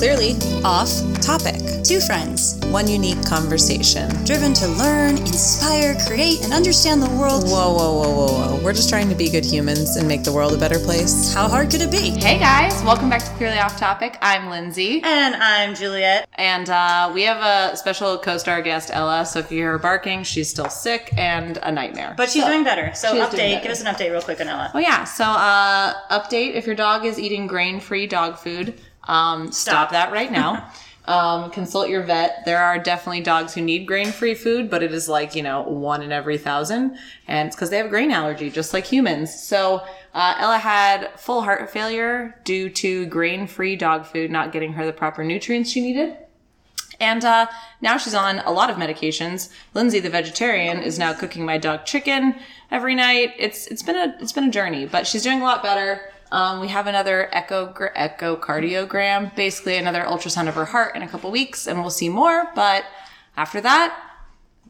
Clearly, Off topic. Two friends, one unique conversation. driven to learn, inspire, create, and understand the world. Whoa, whoa, whoa, whoa, whoa. We're just trying to be good humans and make the world a better place. How hard could it be? Hey guys, welcome back to Clearly Off Topic. I'm Lindsay, And I'm Juliet. and uh, we have a special co-star guest, Ella. So if you hear her barking, she's still sick and a nightmare. But she's So- doing better. So update. better. Give us an update real quick on Ella. Oh yeah. So uh, update: if your dog is eating grain-free dog food, um, stop. Stop. that right now. um, consult your vet. There are definitely dogs who need grain-free food, but it is like you know one in every thousand, and it's because they have a grain allergy, just like humans. So. Uh, Ella had full heart failure due to grain-free dog food not getting her the proper nutrients she needed. And uh, now she's on a lot of medications. Lindsay, the vegetarian, is now cooking my dog chicken every night. It's it's been a it's been a journey, but she's doing a lot better. Um, we have another echo echocardiogram, basically another ultrasound of her heart in a couple weeks, and we'll see more. But after that,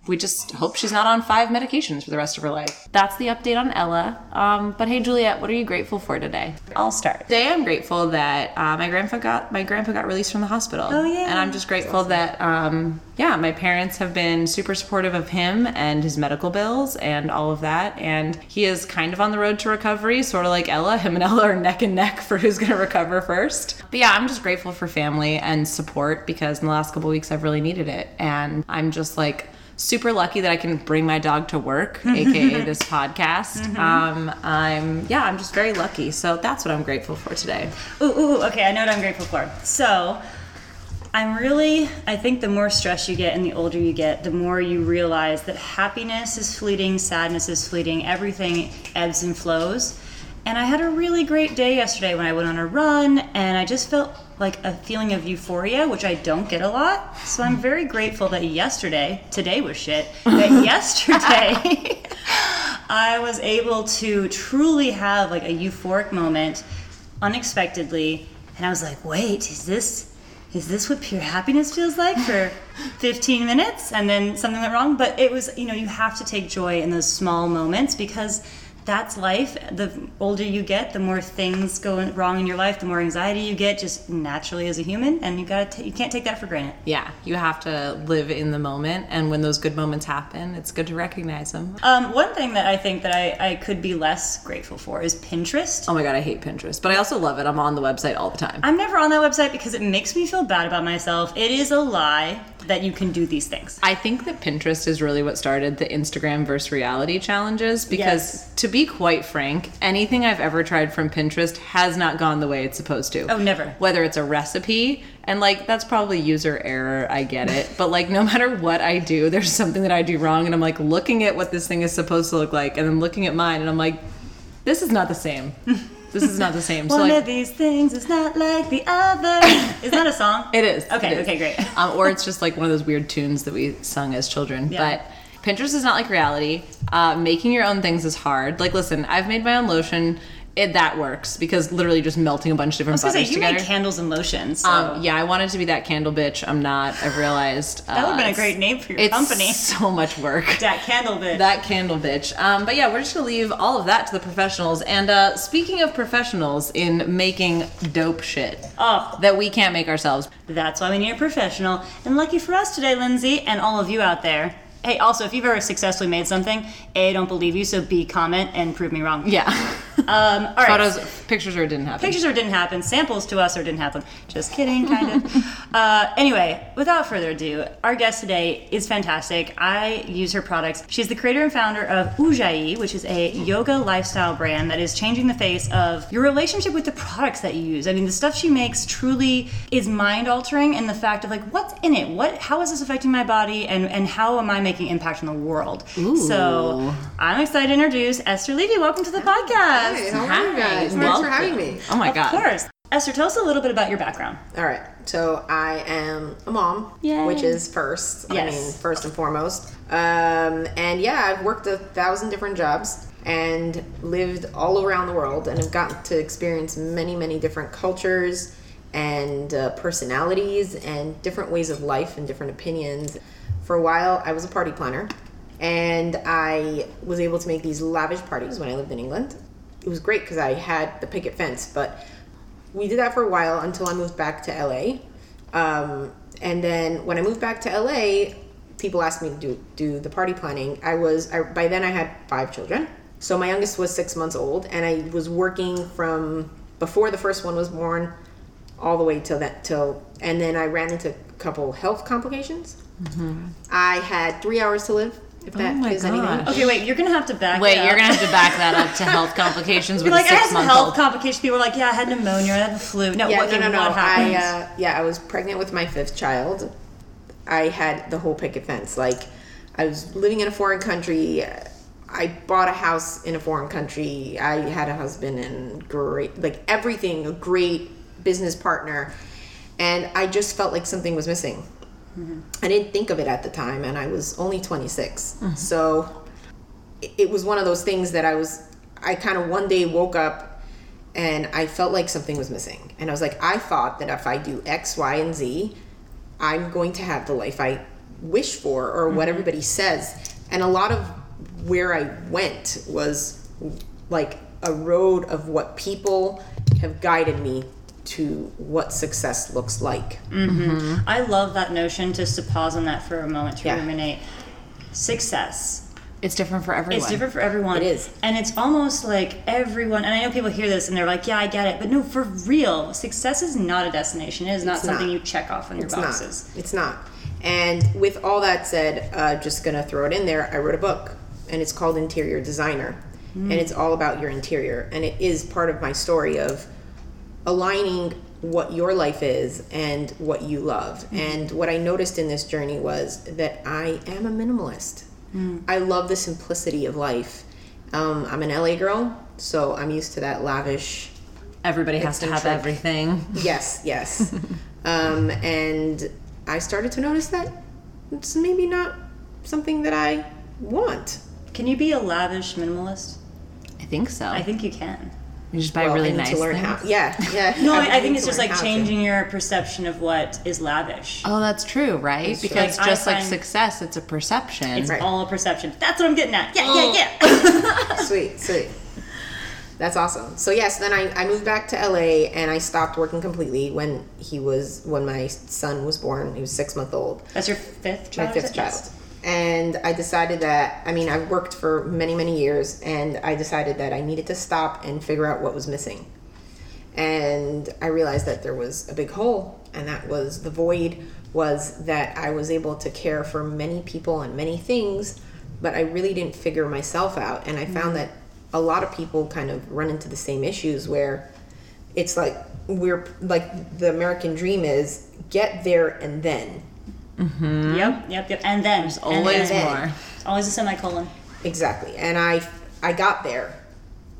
we just hope she's not on five medications for the rest of her life. That's the update on Ella. Um, but hey, Juliet, what are you grateful for today? I'll start. Today, I'm grateful that uh, my grandpa got my grandpa got released from the hospital. Oh, yeah. And I'm just grateful that um, yeah, my parents have been super supportive of him and his medical bills and all of that. And he is kind of on the road to recovery, sort of like Ella. Him and Ella are neck and neck for who's going to recover first. But yeah, I'm just grateful for family and support because in the last couple weeks I've really needed it, and I'm just like super lucky that I can bring my dog to work, aka this podcast. Um, I'm yeah, I'm just very lucky. So that's what I'm grateful for today. Ooh, ooh, ooh, okay, I know what I'm grateful for. So, I'm really, I think the more stress you get and the older you get, the more you realize that happiness is fleeting, sadness is fleeting, everything ebbs and flows. And I had a really great day yesterday when I went on a run and I just felt like a feeling of euphoria, which I don't get a lot. So I'm very grateful that yesterday, today was shit, that yesterday I was able to truly have like a euphoric moment unexpectedly and I was like, "Wait, is this is this what pure happiness feels like for 15 minutes?" And then something went wrong, but it was, you know, you have to take joy in those small moments because that's life. The older you get, the more things go wrong in your life, the more anxiety you get just naturally as a human, and you got to you can't take that for granted. Yeah, you have to live in the moment, and when those good moments happen, it's good to recognize them. Um, one thing that I think that I, I could be less grateful for is Pinterest. Oh my god, I hate Pinterest, but I also love it. I'm on the website all the time. I'm never on that website because it makes me feel bad about myself. It is a lie that you can do these things. I think that Pinterest is really what started the Instagram versus reality challenges because, Yes. to be quite frank, anything I've ever tried from Pinterest has not gone the way it's supposed to. Oh, never. Whether it's a recipe, and like that's probably user error, I get it. but like, no matter what I do, there's something that I do wrong, and I'm like looking at what this thing is supposed to look like, and then looking at mine, and I'm like, this is not the same. This is not the same. so One like, of these things is not like the other. Isn't that a song? It is. Okay, It is. okay, great. Um, or it's just like one of those weird tunes that we sung as children. Yeah. But Pinterest is not like reality. Uh, making your own things is hard. Like, listen, I've made my own lotion. It that works because literally just melting a bunch of different I was butters say you together. make candles and lotions. So um, yeah, I wanted to be that candle bitch. I'm not. I've realized that would have uh, been a great name for your it's company. so much work. That candle bitch. That candle bitch. Um, but yeah, we're just gonna leave all of that to the professionals. And uh, speaking of professionals in making dope shit oh, that we can't make ourselves, that's why we need a professional. And lucky for us today, Lindsay, and all of you out there. Hey, also, if you've ever successfully made something, A, I don't believe you, so B, comment and prove me wrong. yeah. Um, all right. Photos, pictures, or didn't happen. Pictures or didn't happen, samples to us or didn't happen. Just kidding, kind of. uh, anyway, without further ado, our guest today is fantastic. I use her products. She's the creator and founder of Ujjayi, which is a yoga lifestyle brand that is changing the face of your relationship with the products that you use. I mean, the stuff she makes truly is mind altering and the fact of like, what's in it? What? How is this affecting my body? And and how am I making impact in the world? So I'm excited to introduce Esther Levy. Welcome to the podcast. Hey, how are you guys? Thanks Welcome. for having me. Oh my Of god. Of course. Esther, tell us a little bit about your background. All right, so I am a mom, Yay. which is first. I mean, first and foremost. Um, and yeah, I've worked a thousand different jobs and lived all around the world, and have gotten to experience many, many different cultures and uh, personalities and different ways of life and different opinions. For a while, I was a party planner, and I was able to make these lavish parties when I lived in England. It was great because I had the picket fence, but we did that for a while until I moved back to LA. Um, and then when I moved back to LA, people asked me to do, do the party planning. I was, I, by then I had five children. So my youngest was six months old, and I was working from before the first one was born all the way till that, till, and then I ran into a couple health complications. I had three hours to live, if that Mm-hmm. Oh my is anything. gosh. Okay, wait, you're gonna have to back Wait, it you're gonna have to back that up to health complications with Be like, a I had six some month health old. complications. People were like, yeah, I had pneumonia, I had the flu. No, Yeah, what, no, no, no. what? I, uh, yeah, I was pregnant with my fifth child. I had the whole picket fence. Like, I was living in a foreign country. I bought a house in a foreign country. I had a husband and great, like everything, a great business partner. And I just felt like something was missing. Mm-hmm. I didn't think of it at the time, and I was only 26. Mm-hmm. So it- it was one of those things that I was, I kind of one day woke up and I felt like something was missing. And I was like, I thought that if I do X, Y, and Z, I'm going to have the life I wish for or what mm-hmm. everybody says. And a lot of where I went was like a road of what people have guided me to what success looks like. I love that notion. Just to pause on that for a moment to Yeah. ruminate. Success. It's different for everyone. It's different for everyone. It is. And it's almost like everyone, and I know people hear this and they're like, yeah, I get it. But no, for real, success is not a destination. It is not It's something not. you check off on your It's boxes. not. It's not. And with all that said, uh, just gonna throw it in there. I wrote a book, and it's called Interior Designer, and it's all about your interior, and it is part of my story of aligning what your life is and what you love. And what I noticed in this journey was that I am a minimalist. I love the simplicity of life. Um, I'm an LA girl, so I'm used to that lavish Everybody has to have everything. Yes, yes. um, and I started to notice that it's maybe not something that I want. Can you be a lavish minimalist? I think so. I think you can. You just buy Well, really I need nice to learn things. how. Yeah, yeah. No, I, I think it's just like how to. changing your perception of what is lavish. Oh, that's true, right? true. because Like, just like success, it's a perception. It's Right. all a perception. That's what I'm getting at. Yeah, Oh. yeah, yeah. Sweet, sweet. That's awesome. So yes, then I, I moved back to LA and I stopped working completely when he was when my son was born. He was six month old. That's your fifth my child. fifth child. Yes. And I decided that, I mean, I worked for many, many years, and I decided that I needed to stop and figure out what was missing. And I realized that there was a big hole, and that was the void was that I was able to care for many people and many things, but I really didn't figure myself out. And I found mm-hmm. that a lot of people kind of run into the same issues where it's like we're like the American dream is get there and then. Mm-hmm. Yep, yep, yep. And then there's always more. Always a semicolon. Exactly. And I I got there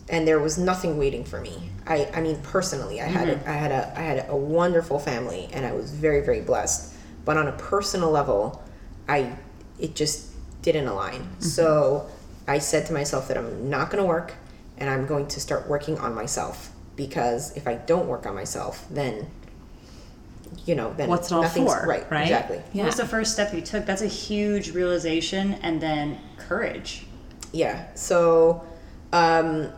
and there was nothing waiting for me. I I mean personally, I had a, mm-hmm. I had a I had a wonderful family and I was very very blessed. But on a personal level, I it just didn't align. Mm-hmm. So I said to myself that I'm not going to work and I'm going to start working on myself because if I don't work on myself, then you know, then What's it all for, right, right? exactly. What was the first step you took? That's a huge realization and then courage. Yeah. So, um,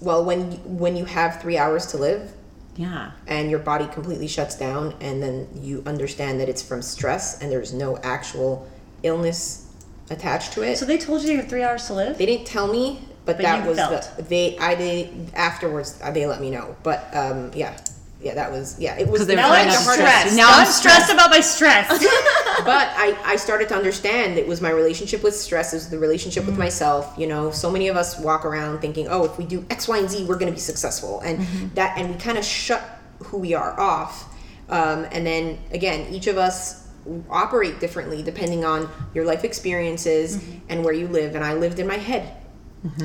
well, when when you have three hours to live Yeah. and your body completely shuts down, and then you understand that it's from stress and there's no actual illness attached to it. So they told you you have three hours to live? they didn't tell me, but, But that was felt. the they. I did afterwards. uh, They let me know, but um, yeah, yeah, that was yeah. It was they now I'm to the hardest- stressed. Now Now I'm I'm stressed about my stress. but I, I started to understand it was my relationship with stress, it was the relationship with mm-hmm. myself. You know, so many of us walk around thinking, oh, if we do X, Y, and Z, we're going to be successful, and mm-hmm. that, and we kind of shut who we are off. Um, and then again, each of us operate differently depending on your life experiences mm-hmm. and where you live. And I lived in my head.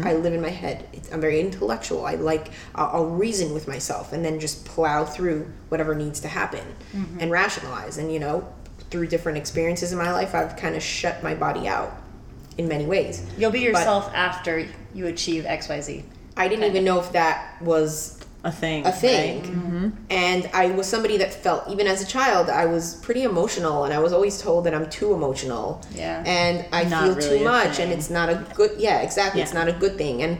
I live in my head. It's, I'm very intellectual. I like I'll, I'll reason with myself and then just plow through whatever needs to happen mm-hmm. and rationalize. And you know, through different experiences in my life, I've kind of shut my body out in many ways. You'll be But yourself after you achieve X, Y, Z. I didn't even know if that was A thing. a thing. right? Mm-hmm. And I was somebody that felt, even as a child, I was pretty emotional, and I was always told that I'm too emotional. Yeah. And I Not feel really too much, and it's not a good. Yeah, exactly. It's not a good thing. And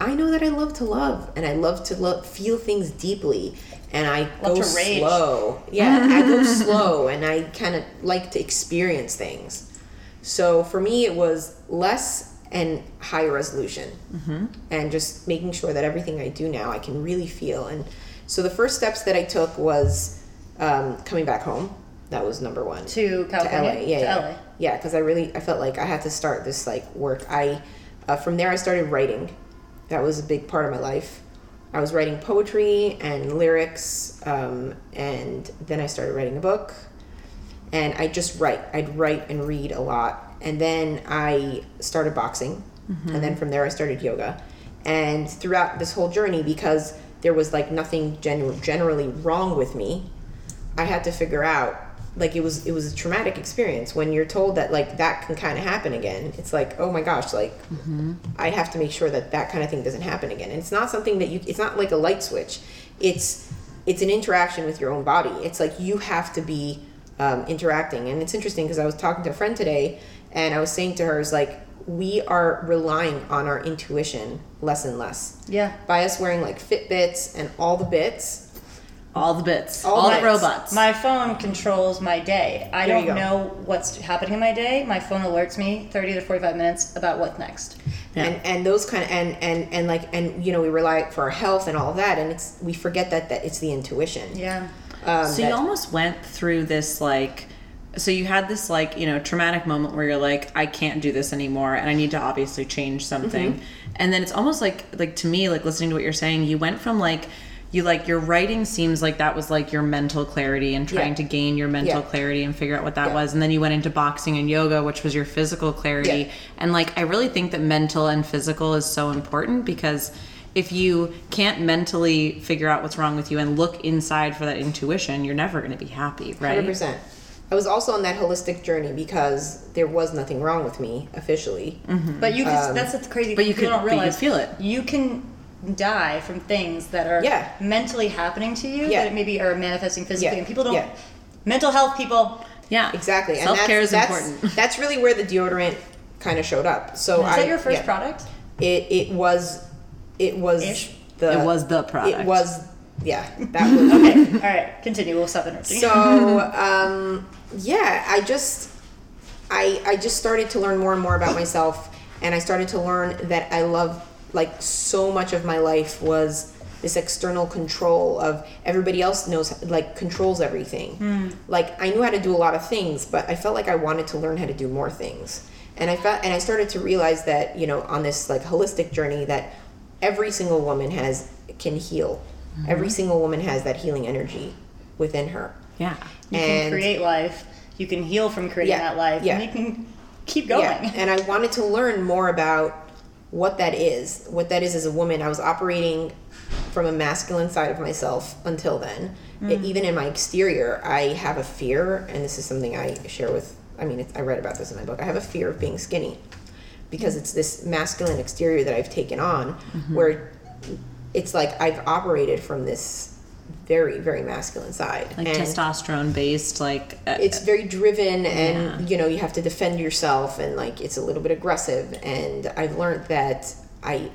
I know that I love to love, and I love to lo- feel things deeply. and I Love go slow. Yeah, I go slow, and I kind of like to experience things. So for me, it was less and higher resolution, mm-hmm. and just making sure that everything I do now I can really feel. And so the first steps that I took was um, coming back home. That was number one To to LA. Yeah, To yeah, LA. yeah. Because I really, I felt like I had to start this like work. I, uh, from there, I started writing. That was a big part of my life. I was writing poetry and lyrics, um, and then I started writing a book. And I just write. I'd write and read a lot, and then I started boxing, and then from there I started yoga. And throughout this whole journey, because there was like nothing gen- generally wrong with me, I had to figure out like it was it was a traumatic experience when you're told that like that can kind of happen again. It's like oh my gosh, like I have to make sure that that kind of thing doesn't happen again. And it's not something that you. It's not like a light switch. It's it's an interaction with your own body. It's like you have to be um, interacting. And it's interesting because I was talking to a friend today, and I was saying to her, "Is like we are relying on our intuition less and less." Yeah. By us wearing like Fitbits and all the bits, All the bits, All all, the the robots. My phone controls my day. I There don't know what's happening in my day. My phone alerts me 30 to 45 minutes about what's next. Yeah. and and those kind of and and and like and you know we rely for our health and all of that and it's we forget that that it's the intuition Yeah. um, so that- you almost went through this like so you had this like you know traumatic moment where you're like i can't do this anymore and i need to obviously change something Mm-hmm. and then it's almost like like to me like listening to what you're saying you went from like you like your writing seems like that was like your mental clarity and trying Yeah. to gain your mental Yeah. clarity and figure out what that Yeah. was and then you went into boxing and yoga which was your physical clarity and like i really think that mental and physical is so important because if you can't mentally figure out what's wrong with you and look inside for that intuition, you're never going to be happy, right? 100%. I was also on that holistic journey because there was nothing wrong with me officially. But you can, that's the crazy but thing you people could- don't but you realize. feel it. You can die from things that are Yeah. mentally happening to you Yeah. that maybe are manifesting physically. Yeah. And people don't. Yeah. Mental health, people. Yeah, Exactly. Self care is that's, important. That's, that's really where the deodorant kind of showed up. So Is I, that your first yeah. product? It it was it was Ish? the It was the product. It was yeah, that was Okay. All right. Continue. We'll stop interrupting. so um, yeah i just I, I just started to learn more and more about myself and i started to learn that i love like so much of my life was this external control of everybody else knows like controls everything. Hmm. Like i knew how to do a lot of things but i felt like i wanted to learn how to do more things. And i felt and i started to realize that you know on this like holistic journey that every single woman has can heal. Mm-hmm. Every single woman has that healing energy within her. Yeah. You can create life. You can heal from creating Yeah, that life. yeah. And you can keep going. Yeah, and I wanted to learn more about what that is. What that is as a woman. I was operating from a masculine side of myself until then. It- hmm. even in my exterior, I have a fear, and this is something I share with. I mean, it's, I read about this in my book. I have a fear of being skinny because hmm. it's this masculine exterior that I've taken on, mm-hmm. where it's like I've operated from this very, very masculine side. Like And- testosterone based, like uh, it's very driven and you know you have to defend yourself and like it's a little bit aggressive and i've learned that i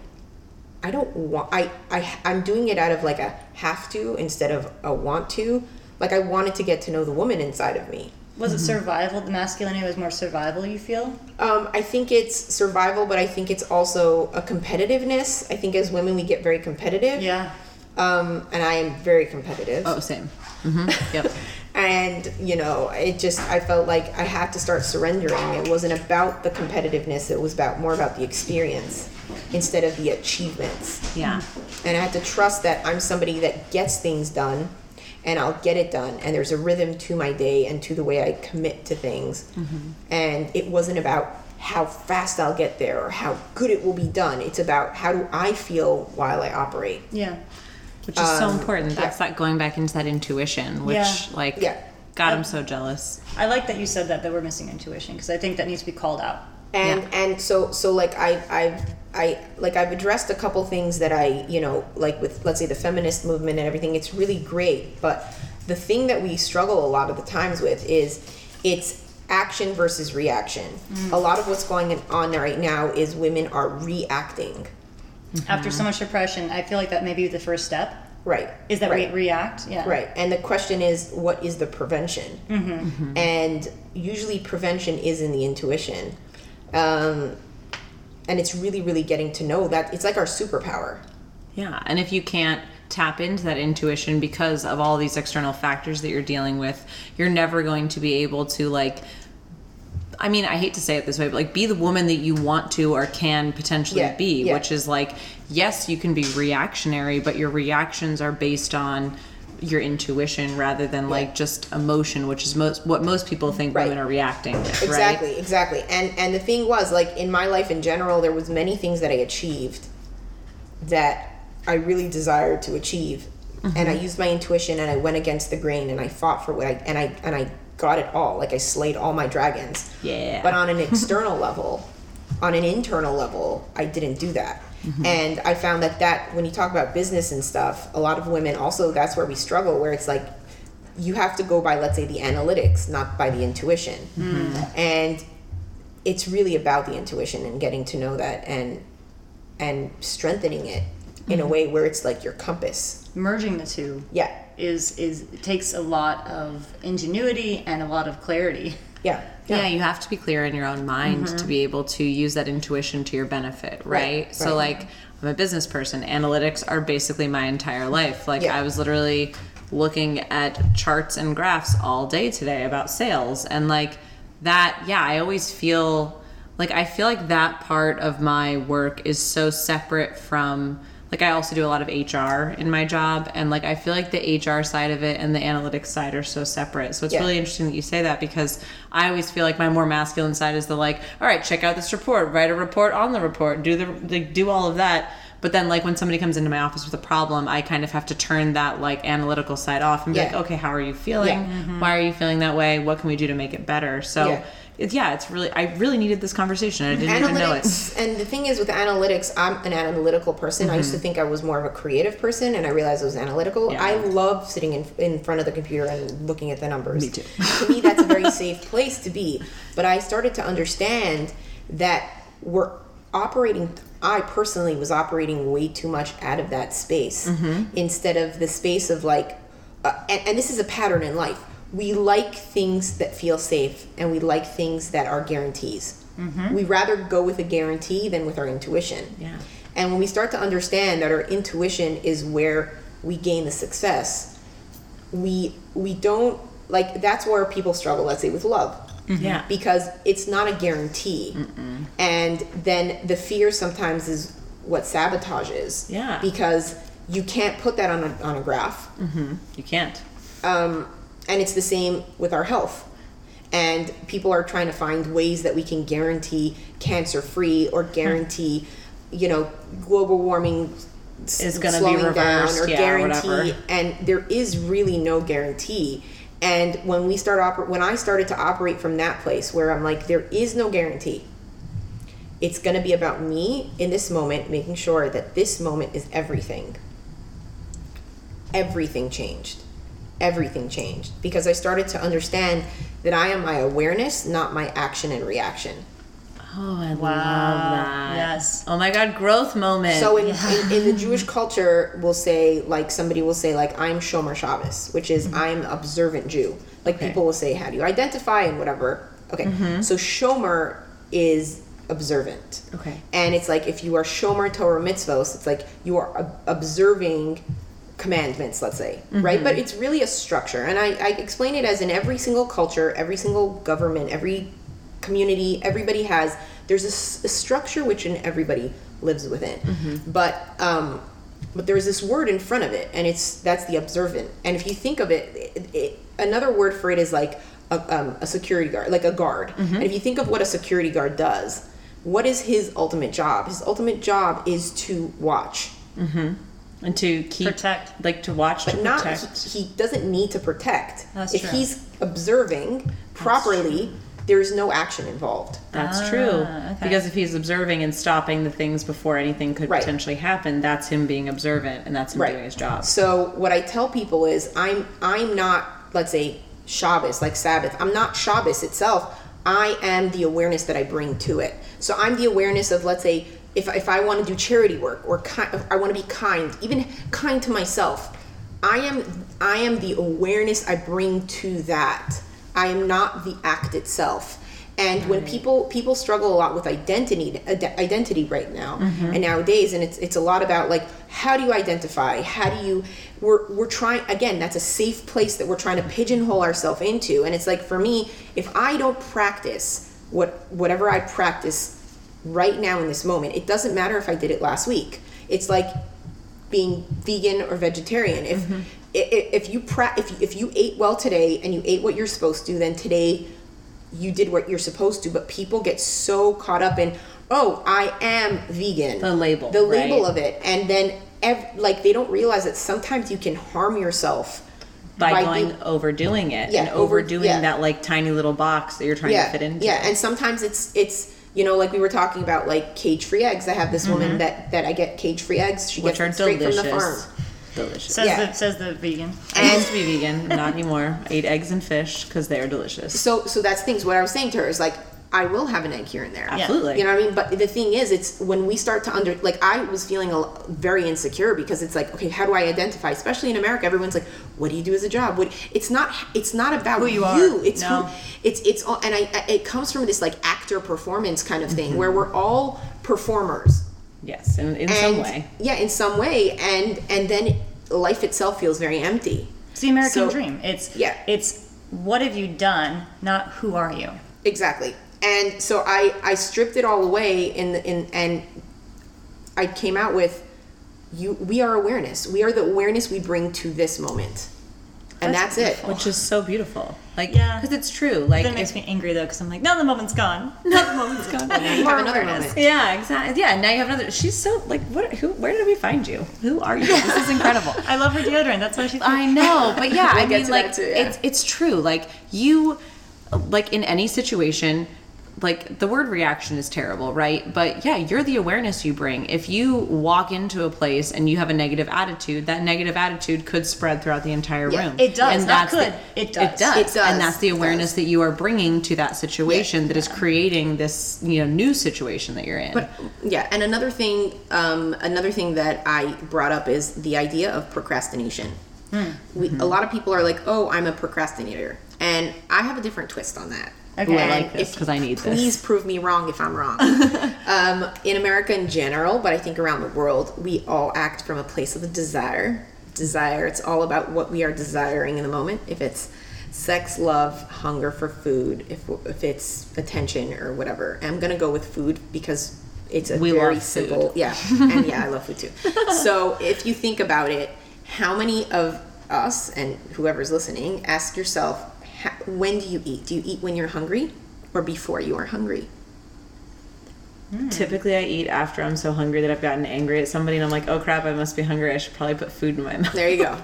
i don't want i, I i'm doing it out of like a have to instead of a want to like i wanted to get to know the woman inside of me Was it survival? The masculinity was more survival, you feel? um, I think it's survival, but I think it's also a competitiveness. I think as women we get very competitive. Yeah. Um, and I am very competitive. oh, same. Mm-hmm. Yep. and you know it just i felt like i had to start surrendering it wasn't about the competitiveness it was about more about the experience instead of the achievements Yeah. and i had to trust that i'm somebody that gets things done and i'll get it done and there's a rhythm to my day and to the way i commit to things and it wasn't about how fast i'll get there or how good it will be done it's about how do i feel while i operate Yeah. Which is so Um, important. That's that going back into that intuition, which Yeah. like Yeah. God, I'm so jealous. I like that you said that that we're missing intuition because I think that needs to be called out. and and so so like I I've I like I've addressed a couple things that I you know like with let's say the feminist movement and everything it's really great but the thing that we struggle a lot of the times with is it's action versus reaction a lot of what's going on right now is women are reacting After so much depression, I feel like that may be the first step Right. Is that right. we react? Yeah. Right. And the question is, what is the prevention? Mm-hmm. And usually, prevention is in the intuition. Um, and it's really, really getting to know that it's like our superpower. Yeah, and if you can't tap into that intuition because of all these external factors that you're dealing with, you're never going to be able to like I mean, I hate to say it this way, but like be the woman that you want to or can potentially Yeah, be, yeah. which is like yes, you can be reactionary, but your reactions are based on your intuition rather than like just emotion, which is most what most people think Right. women are reacting with, Exactly, right? exactly. And and the thing was, like in my life in general, there was many things that I achieved that I really desired to achieve. Mm-hmm. And I used my intuition and I went against the grain and I fought for what I and I and I got it all. Like I slayed all my dragons. Yeah. But on an external level, on an internal level, I didn't do that. Mm-hmm. And I found that that when you talk about business and stuff, a lot of women also that's where we struggle where it's like you have to go by let's say the analytics, not by the intuition. Mm-hmm. And it's really about the intuition and getting to know that and and strengthening it in a mm-hmm. way where it's like your compass. Merging the two Yeah. Is is takes a lot of ingenuity and a lot of clarity. Yeah. Yeah, you have to be clear in your own mind to mm-hmm. be able to use that intuition to your benefit, right? Right, So, right. like, I'm a business person. Analytics are basically my entire life. Like, Yeah. I was literally looking at charts and graphs all day today about sales. And, like, that, yeah, I always feel like I feel like that part of my work is so separate from like I also do a lot of HR in my job and like I feel like the HR side of it and the analytics side are so separate. So it's Yeah. really interesting that you say that because I always feel like my more masculine side is the like, all right, check out this report, write a report on the report, do the like do all of that. But then like when somebody comes into my office with a problem, I kind of have to turn that like analytical side off and be Yeah. like, okay, how are you feeling? Yeah. Mm-hmm. Why are you feeling that way? What can we do to make it better? So. It's yeah, it's really I really needed this conversation. I didn't even know it. and the thing is with analytics i'm an analytical person i used to think i was more of a creative person and i realized i was analytical Mm-hmm. Yeah. i love sitting in, in front of the computer and looking at the numbers Me too. to me that's a very safe place to be but i started to understand that we're operating i personally was operating way too much out of that space Mm-hmm. instead of the space of like uh, and, and this is a pattern in life we like things that feel safe and we like things that are guarantees. Mm-hmm. We rather go with a guarantee than with our intuition. Yeah. and when we start to understand that our intuition is where we gain the success we we don't like that's where people struggle let's say with love. Mm-hmm. Yeah. because it's not a guarantee. And then the fear sometimes is what sabotages Yeah. because you can't put that on a, on a graph. Mm-hmm. You can't. um, and it's the same with our health. And people are trying to find ways that we can guarantee cancer free or hmm. guarantee you know global warming Is gonna be slowing reversed, down or yeah, guarantee whatever. and there is really no guarantee. And when we start oper- when i started to operate from that place where i'm like there is no guarantee it's going to be about me in this moment making sure that this moment is everything. Everything changed everything changed because i started to understand that i am my awareness not my action and reaction Oh, I Wow. love that. Yes. Oh my god, growth moment. so in, in, in the jewish culture we'll say like somebody will say like i'm shomer shabbos which is mm-hmm. i'm observant jew like Okay. people will say how do you identify and whatever okay mm-hmm. so shomer is observant Okay. and it's like if you are shomer torah mitzvos it's like you are ob- observing commandments let's say right? But it's really a structure. And I, I explain it as in every single culture every single government every community everybody has there's a, a structure which in everybody lives within. But um but there's this word in front of it and it's that's the observant. And if you think of it, it, it another word for it is like a, um, a security guard like a guard. And if you think of what a security guard does what is his ultimate job? His ultimate job is to watch and to keep Protect. like to watch to but not protect. he, he doesn't need to protect That's if true. he's observing properly there's no action involved That's true. Ah, okay. Because if he's observing and stopping the things before anything could Right. potentially happen, that's him being observant and that's him doing his job. So what I tell people is I'm I'm not let's say Shabbos like Sabbath. I'm not Shabbos itself. I am the awareness that I bring to it. So I'm the awareness of let's say if, if I want to do charity work or ki- I want to be kind, even kind to myself, I am I am the awareness I bring to that. I am not the act itself. And when people people struggle a lot with identity ide- identity right now mm-hmm. and nowadays, and it's it's a lot about like how do you identify? How do you we're we're trying again? That's a safe place that we're trying to pigeonhole ourselves into. And it's like for me, if I don't practice what whatever I practice right now in this moment, it doesn't matter if I did it last week. It's like being vegan or vegetarian. If Mm-hmm. i- i- if you pra- if you, if you ate well today and you ate what you're supposed to, then today you did what you're supposed to. But people get so caught up in oh I am vegan The label, the label right. of it, and then ev- like they don't realize that sometimes you can harm yourself by, by going overdoing it Yeah, and over- overdoing yeah. that like tiny little box that you're trying yeah, to fit into. Yeah, and sometimes it's it's you know like we were talking about like cage free eggs. I have this woman that that I get cage free eggs. She Mm-hmm. which gets are them straight delicious. from the farm. Delicious. Says Yeah. the says the vegan. I used to be vegan, not anymore. I eat eggs and fish because they are delicious. So so that's things. What I was saying to her is like I will have an egg here and there. Absolutely. You know what I mean? But the thing is, it's when we start to under like I was feeling a, very insecure because it's like, okay, how do I identify? Especially in America, everyone's like, what do you do as a job? What? It's not. It's not about Who you are. It's No. who. It's it's all, and I I- it comes from this like actor performance kind of Mm-hmm. thing where we're all performers. Yes, in, in And, some way. Yeah, in some way, and and then life itself feels very empty. It's the American So- dream. It's Yeah. It's what have you done, not who are you. Exactly. And so I I stripped it all away in the, in and I came out with you we are awareness. We are the awareness we bring to this moment. And That's that's, it. Which is so beautiful. Like, Yeah. because it's true. Like, That makes if- me angry though, because I'm like, no, the moment's gone. No, the moment's gone. Now you have another moment. yeah, exactly. Yeah, now you have another. She's so like, what? Who? Where did we find you? Who are you? This is incredible. I love her deodorant. That's why she. I know, but yeah, We'll I mean, like too, yeah. it's it's true. Like you, like in any situation, like the word reaction is terrible, right? But yeah, you're the awareness you bring. If you walk into a place and you have a negative attitude, that negative attitude could spread throughout the entire Yeah, room. it does, And that's the- could. It does. It does. It does, And that's the awareness that you are bringing to that situation that is creating this, you know, new situation that you're in. But yeah, and another thing um, another thing that I brought up is the idea of procrastination. We, a lot of people are like, "Oh, I'm a procrastinator." And I have a different twist on that. Okay. Ooh, I like this 'cause I need this. Please prove me wrong if I'm wrong. um, in America in general, but I think around the world, we all act from a place of desire. Desire. It's all about what we are desiring in the moment. If it's sex, love, hunger for food, if if it's attention or whatever. I'm gonna go with food because it's a We very love food. simple. Yeah, and yeah, I love food too. So if you think about it, how many of us and whoever's listening, ask yourself, ha- when do you eat? Do you eat when you're hungry or before you are hungry? Typically, I eat after I'm so hungry that I've gotten angry at somebody, and I'm like, "Oh crap, I must be hungry. I should probably put food in my mouth." There you go.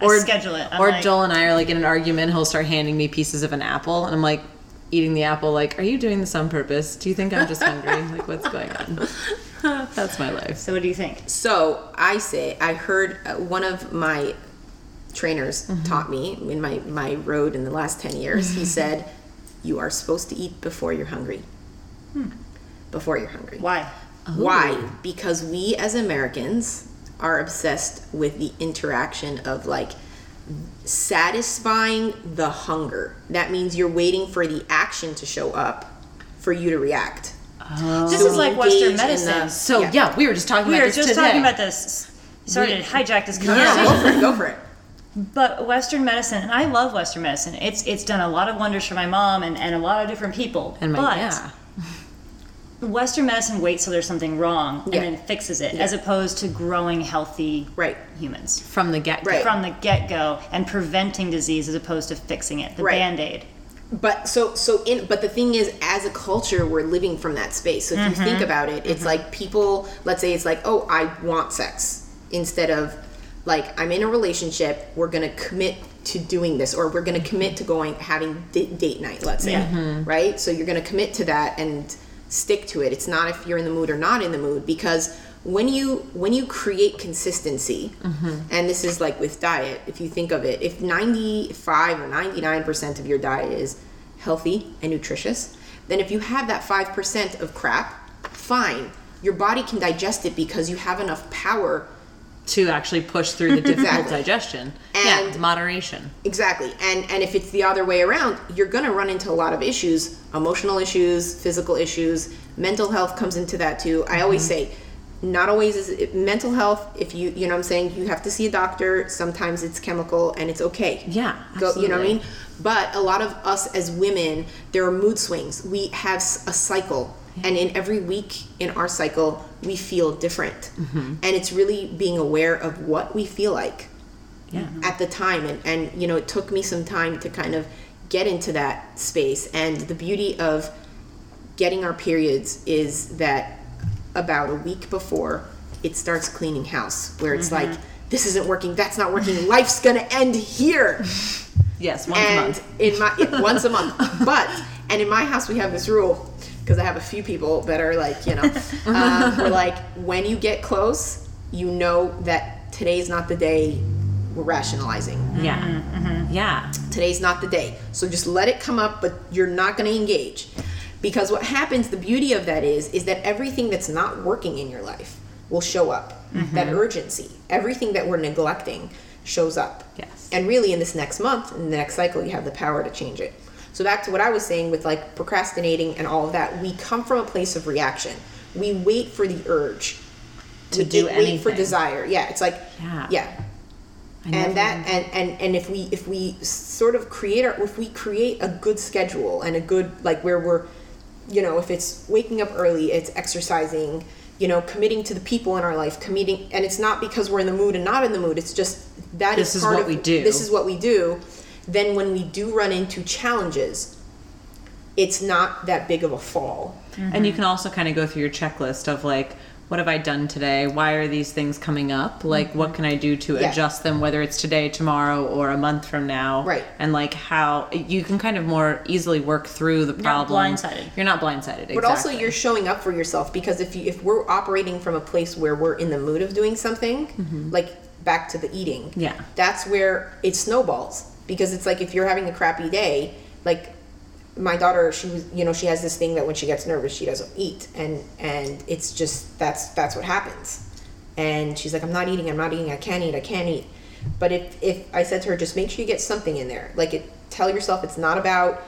I schedule it. I'm or like- Joel and I are like in an argument. He'll start handing me pieces of an apple, and I'm like eating the apple. Like, are you doing this on purpose? Do you think I'm just hungry? like, what's going on? That's my life. So what do you think? So I say, I heard uh, one of my trainers mm-hmm. taught me in my, my road in the last 10 years. He mm-hmm. said, You are supposed to eat before you're hungry. Hmm. Before you're hungry. Why? Why? Oh. Because we as Americans are obsessed with the interaction of like satisfying the hunger. That means you're waiting for the action to show up for you to react. Oh. This So is like engage Western medicine. the- So Yeah. yeah, we were just talking we about were this just today. talking about this. Sorry to hijack this Yeah, conversation. go for it. Go for it. But Western medicine, and I love Western medicine. It's it's done a lot of wonders for my mom and, and a lot of different people. And my but yeah, Western medicine waits till there's something wrong Yeah. and then fixes it, as opposed to growing healthy Right. humans from the get. Right. from the get go and preventing disease as opposed to fixing it. The Right. band aid. but so so in but the thing is as a culture we're living from that space so if you think mm-hmm. about it it's mm-hmm. like people let's say it's like oh i want sex instead of like i'm in a relationship we're gonna commit to doing this or we're gonna commit to going having d- date night let's say mm-hmm. right? So you're gonna commit to that and stick to it. It's not if you're in the mood or not in the mood because when you when you create consistency mm-hmm. and this is like with diet if you think of it if 95 or 99% of your diet is healthy and nutritious then if you have that 5% of crap fine. Your body can digest it because you have enough power to actually push through the difficult Exactly. digestion. And- yeah, moderation. Exactly. And and if it's the other way around, you're going to run into a lot of issues, emotional issues, physical issues, mental health comes into that too. I always mm-hmm. say not always is it mental health if you you know what I'm saying you have to see a doctor sometimes it's chemical and it's okay Yeah, go you know what I mean but a lot of us as women there are mood swings we have a cycle and in every week in our cycle we feel different. Mm-hmm. and it's really being aware of what we feel like Yeah. at the time. And, and you know it took me some time to kind of get into that space. And the beauty of getting our periods is that about a week before it starts cleaning house where it's like this isn't working. That's not working. Life's gonna end here. Yes, once a month. in my once a month. But and in my house we have this rule because i have a few people that are like you know uh, um, we're like when you get close you know that today's not the day we're rationalizing. Yeah. Mm-hmm, mm-hmm. Yeah. today's not the day. So just let it come up but you're not going to engage. Because what happens the beauty of that is is that everything that's not working in your life will show up. Mm-hmm. That urgency everything that we're neglecting shows up. Yes. and really in this next month in the next cycle you have the power to change it so back to what i was saying with like procrastinating and all of that we come from a place of reaction. We wait for the urge To We do wait for desire. Yeah it's like Yeah. yeah. And that and, and and if we if we sort of create our if we create a good schedule and a good like where we're you know if it's waking up early it's exercising you know committing to the people in our life committing and it's not because we're in the mood and not in the mood. It's just that This is part what of, we do. this is what we do then when we do run into challenges it's not that big of a fall And you can also kind of go through your checklist of like, what have I done today? Why are these things coming up? Like, what can I do to Yeah. adjust them, whether it's today, tomorrow, or a month from now? Right. And like how you can kind of more easily work through the problem. blindsided. You're not blindsided. but also you're showing up for yourself because if you if we're operating from a place where we're in the mood of doing something like back to the eating Mm-hmm. Yeah. that's where it snowballs because it's like if you're having a crappy day like my daughter she was you know she has this thing that when she gets nervous she doesn't eat. And and it's just that's that's what happens. And she's like i'm not eating i'm not eating i can't eat i can't eat. But if if i said to her just make sure you get something in there. Like it tell yourself it's not about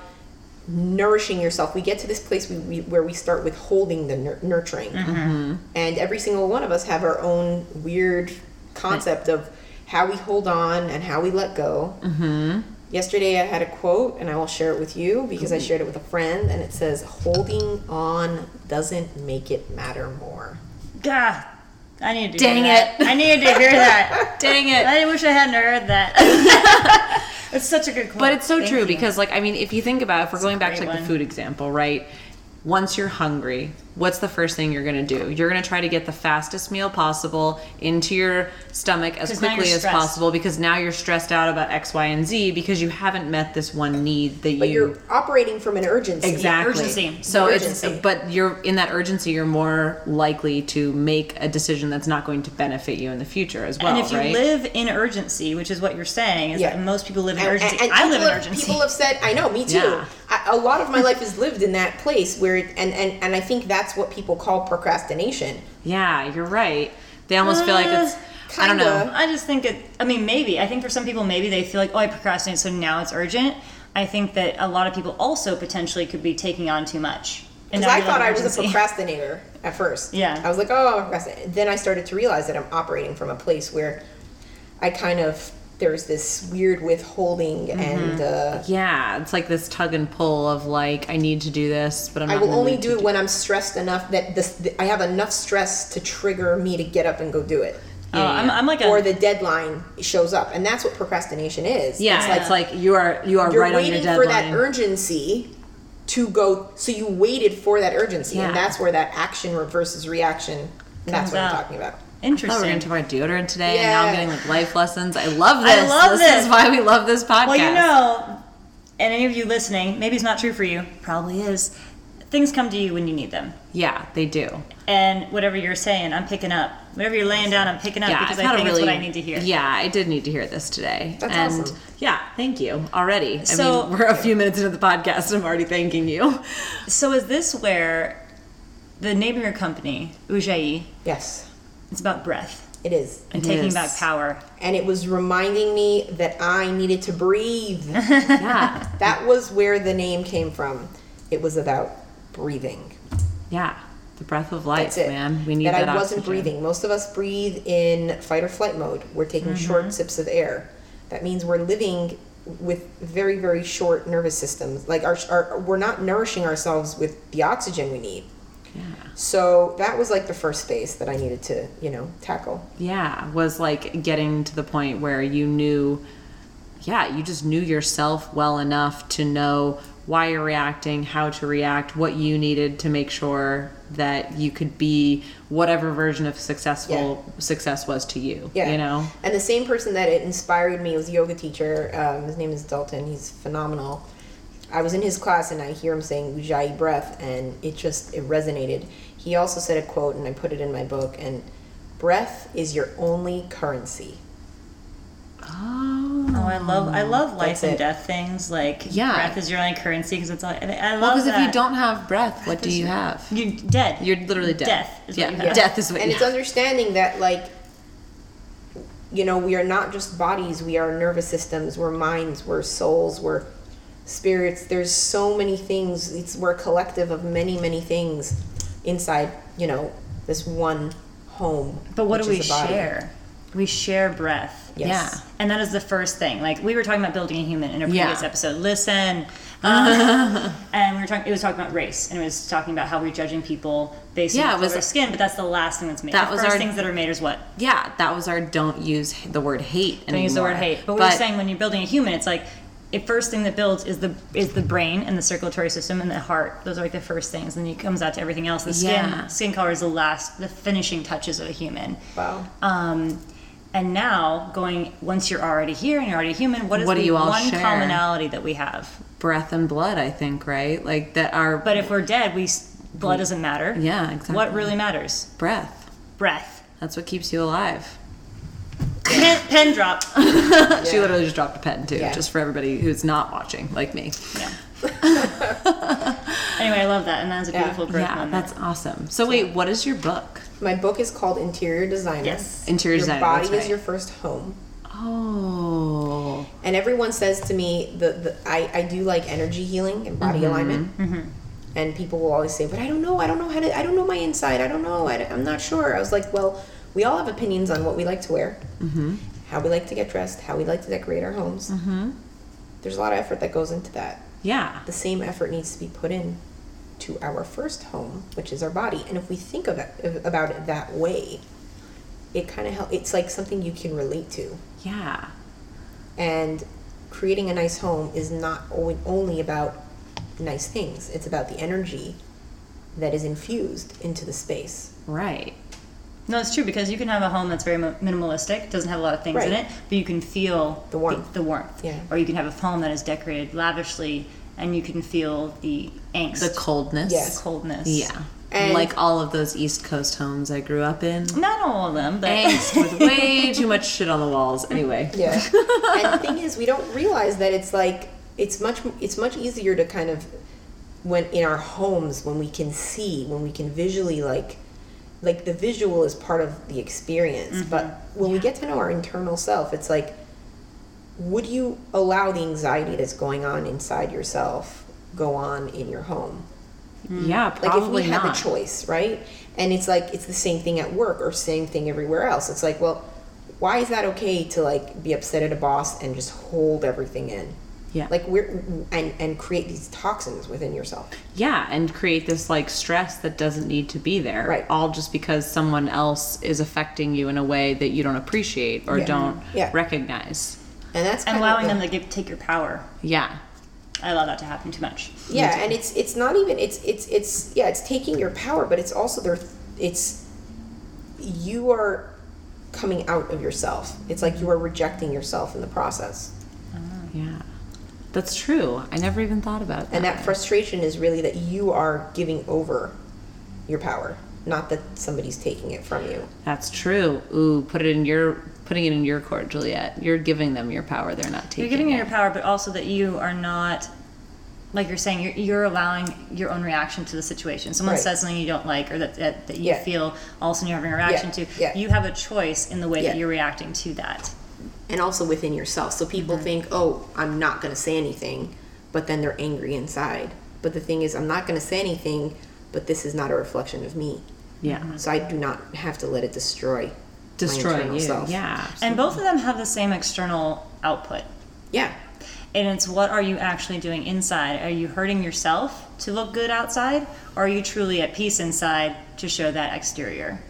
nourishing yourself. We get to this place we, we, where we start withholding the nur- nurturing. Mm-hmm. And every single one of us have our own weird concept of how we hold on and how we let go mm-hmm. yesterday i had a quote and i will share it with you because i shared it with a friend and it says holding on doesn't make it matter more God, I needed to Dang hear that. it. I needed to hear that. Dang it. I wish I hadn't heard that. it's such a good quote. But it's so Thank true you. because, like, I mean, if you think about it, if we're going back to great like the food example, right? Once you're hungry, what's the first thing you're going to do? You're going to try to get the fastest meal possible into your stomach as quickly as possible because now you're stressed out about X, Y, and Z because you haven't met this one need that but you you're operating from an urgency exactly. Urgency. So Urgency. it's but you're in that urgency. You're more likely to make a decision that's not going to benefit you in the future as well, and if you right? live in urgency, which is what you're saying, is Yeah. that most people live in And- urgency. and- and I live in urgency. People have said, I know, me too. Yeah. I, a lot of my life is lived in that place where, it, and, and, and I think that's what people call procrastination. yeah, you're right. They almost feel like it's. I don't know. I just think it. I mean, maybe. I think for some people, maybe they feel like, oh, I procrastinate, so now it's urgent. I think that a lot of people also potentially could be taking on too much. Because I thought I was a procrastinator at first. Yeah. I was like, oh, I'm procrastinating. Then I started to realize that I'm operating from a place where I kind of, there's this weird withholding Mm-hmm. and uh, Yeah, it's like this tug and pull of like I need to do this, but I'm I will only do it when I'm stressed enough that this, th- I have enough stress to trigger me to get up and go do it. Oh, I'm, I'm like a. or the deadline shows up. And that's what procrastination is. Yeah, It's like, you are you are you're right on your waiting for that urgency to go so you waited for that urgency Yeah. and that's where that action versus reaction that's Comes what i'm talking about I thought we are interesting. going to talk about deodorant today, and now I'm getting like life lessons. I love this. I love this. this. is why we love this podcast. Well, you know, and any of you listening, maybe it's not true for you, probably is. Things come to you when you need them. Yeah, they do. And whatever you're saying, I'm picking up. Whatever you're laying down, I'm picking up Yeah, because I've I had think a really, it's what I need to hear. Yeah, I did need to hear this today. That's and awesome. yeah, thank you already. I So- mean, we're a few minutes into the podcast, I'm already thanking you. So is this where the name of your company, Ujjayi, Yes, it's about breath it is. and It taking is. back power. And it was reminding me that I needed to breathe. Yeah. that was where the name came from. It was about breathing. yeah. The breath of life, That's it. man. We need that, that, I wasn't oxygen. breathing. Most of us breathe in fight or flight mode. We're taking Mm-hmm. short sips of air. That means we're living with very very short nervous systems. Like our, our we're not nourishing ourselves with the oxygen we need. Yeah. So that was like the first phase that I needed to, you know, tackle. Yeah, was like getting to the point where you knew, yeah, you just knew yourself well enough to know why you're reacting, how to react, what you needed to make sure that you could be whatever version of successful success was to you. Yeah. You know? And the same person that it inspired me was a yoga teacher. Um, his name is Dalton. He's phenomenal. I was in his class and I hear him saying Ujjayi breath, and it just it resonated. He also said a quote, and I put it in my book. And breath is your only currency. Oh. Oh, I love I love life and it. death things like Yeah. breath is your only currency because it's all I, I Well, love because if you don't have breath, what do you have? you're dead. You're literally dead. Death is yeah. what you have. Death is what and you it's have. understanding that like you know we are not just bodies we are nervous systems we're minds we're souls we're spirits there's so many things it's we're a collective of many many things inside you know this one home But what do we is the body. share? We share breath. yes. Yeah. And that is the first thing. Like we were talking about building a human in a Yeah. previous episode. Listen, um, and we were talking. It was talking about race, and it was talking about how we're judging people based Yeah, on it was- color skin. But that's the last thing that's made. That the was first our- things that are made is what? Yeah, that was our don't use the word hate Don't use the word anymore. hate. But we were saying when you're building a human, it's like the first thing that builds is the is the brain and the circulatory system and the heart. Those are like the first things, and then it comes out to everything else. The skin, Yeah. skin color is the last, the finishing touches of a human. wow Um, and now going once you're already here and you're already human, what is What do the you all one share? commonality that we have? breath and blood, I think, right? Like that our But if we're dead, we s- blood doesn't matter. Yeah, exactly. What really matters? breath. Breath. That's what keeps you alive. Pen, pen drop. She literally just dropped a pen too, Yeah. just for everybody who's not watching, like me. Yeah. anyway, I love that, and that's a beautiful growth Yeah, moment. that's awesome. So wait, what is your book? my book is called interior designer Yes. Interior your designer. body that's right. is your first home Oh. And everyone says to me, the, the I, I do like energy healing and body mm-hmm. alignment. Mm-hmm. And people will always say, but I don't know, I don't know how to, I don't know my inside, I don't know, I, am not sure. I was like, well, we all have opinions on what we like to wear, mm-hmm. how we like to get dressed, how we like to decorate our homes. Mm-hmm. There's a lot of effort that goes into that. Yeah. The same effort needs to be put in to our first home, which is our body. And if we think of it, about it that way, it kind of help. It's like something you can relate to Yeah. and creating a nice home is not only about nice things it's about the energy that is infused into the space Right. No, it's true because you can have a home that's very minimalistic, doesn't have a lot of things in it, but you can feel The warmth. The, warmth. Yeah. Or you can have a home that is decorated lavishly, and you can feel the angst, The coldness. Yeah. the coldness. Yeah. And- like all of those East Coast homes I grew up in. Not all of them, but Angst with way too much shit on the walls. Anyway. yeah and the thing is we don't realize that it's like it's much it's much easier to kind of when in our homes when we can see when we can visually like like the visual is part of the experience mm-hmm. but when we get to know our internal self it's like would you allow the anxiety that's going on inside yourself go on in your home? Mm-hmm. Yeah, like if we had not. the choice right? And it's like it's the same thing at work or same thing everywhere else. It's like well why is that okay to like be upset at a boss and just hold everything in Yeah. like we're and and create these toxins within yourself Yeah, and create this like stress that doesn't need to be there. Right. All just because someone else is affecting you in a way that you don't appreciate or Yeah. don't Yeah. recognize. and that's and allowing of them to give, take your power. Yeah. I allow that to happen too much. yeah and it's it's not even it's it's it's yeah it's taking your power but it's also there it's you are coming out of yourself it's like you are rejecting yourself in the process ah. Yeah. That's true. I never even thought about it. And that way. frustration is really that you are giving over your power, not that somebody's taking it from you. That's true. Ooh, put it in your putting it in your court, Juliet. You're giving them your power. They're not taking it. You're giving it. me your power, but also that you are not like you're saying, you're, you're allowing your own reaction to the situation. Someone Right. says something you don't like or that, that, that you Yeah. feel all of a sudden you're having a reaction Yeah. to. Yeah. You have a choice in the way Yeah. that you're reacting to that. And also within yourself. So people mm-hmm. think, oh, I'm not going to say anything, but then they're angry inside. But the thing is, I'm not going to say anything, but this is not a reflection of me. Yeah. Mm-hmm. So I do not have to let it destroy my Destroy you. self. Yeah. And both of them have the same external output. Yeah. And it's what are you actually doing inside? Are you hurting yourself to look good outside? Or are you truly at peace inside to show that exterior?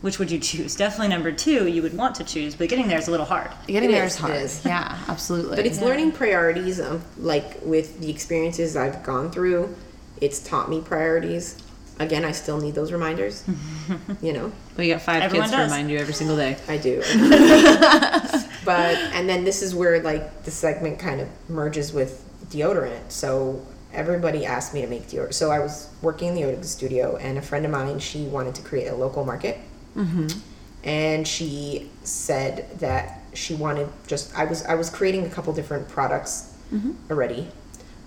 Which would you choose? Definitely number two, you would want to choose, but getting there is a little hard. Getting It there is, is hard. is. Yeah, absolutely. But it's learning priorities. Um, like with the experiences I've gone through, it's taught me priorities. Again, I still need those reminders. you know, we got five Everyone kids to remind you every single day. I do. but and then this is where like the segment kind of merges with deodorant. So everybody asked me to make deodorant. So I was working in the yoga studio, and a friend of mine she wanted to create a local market, and she said that she wanted just I was I was creating a couple different products already.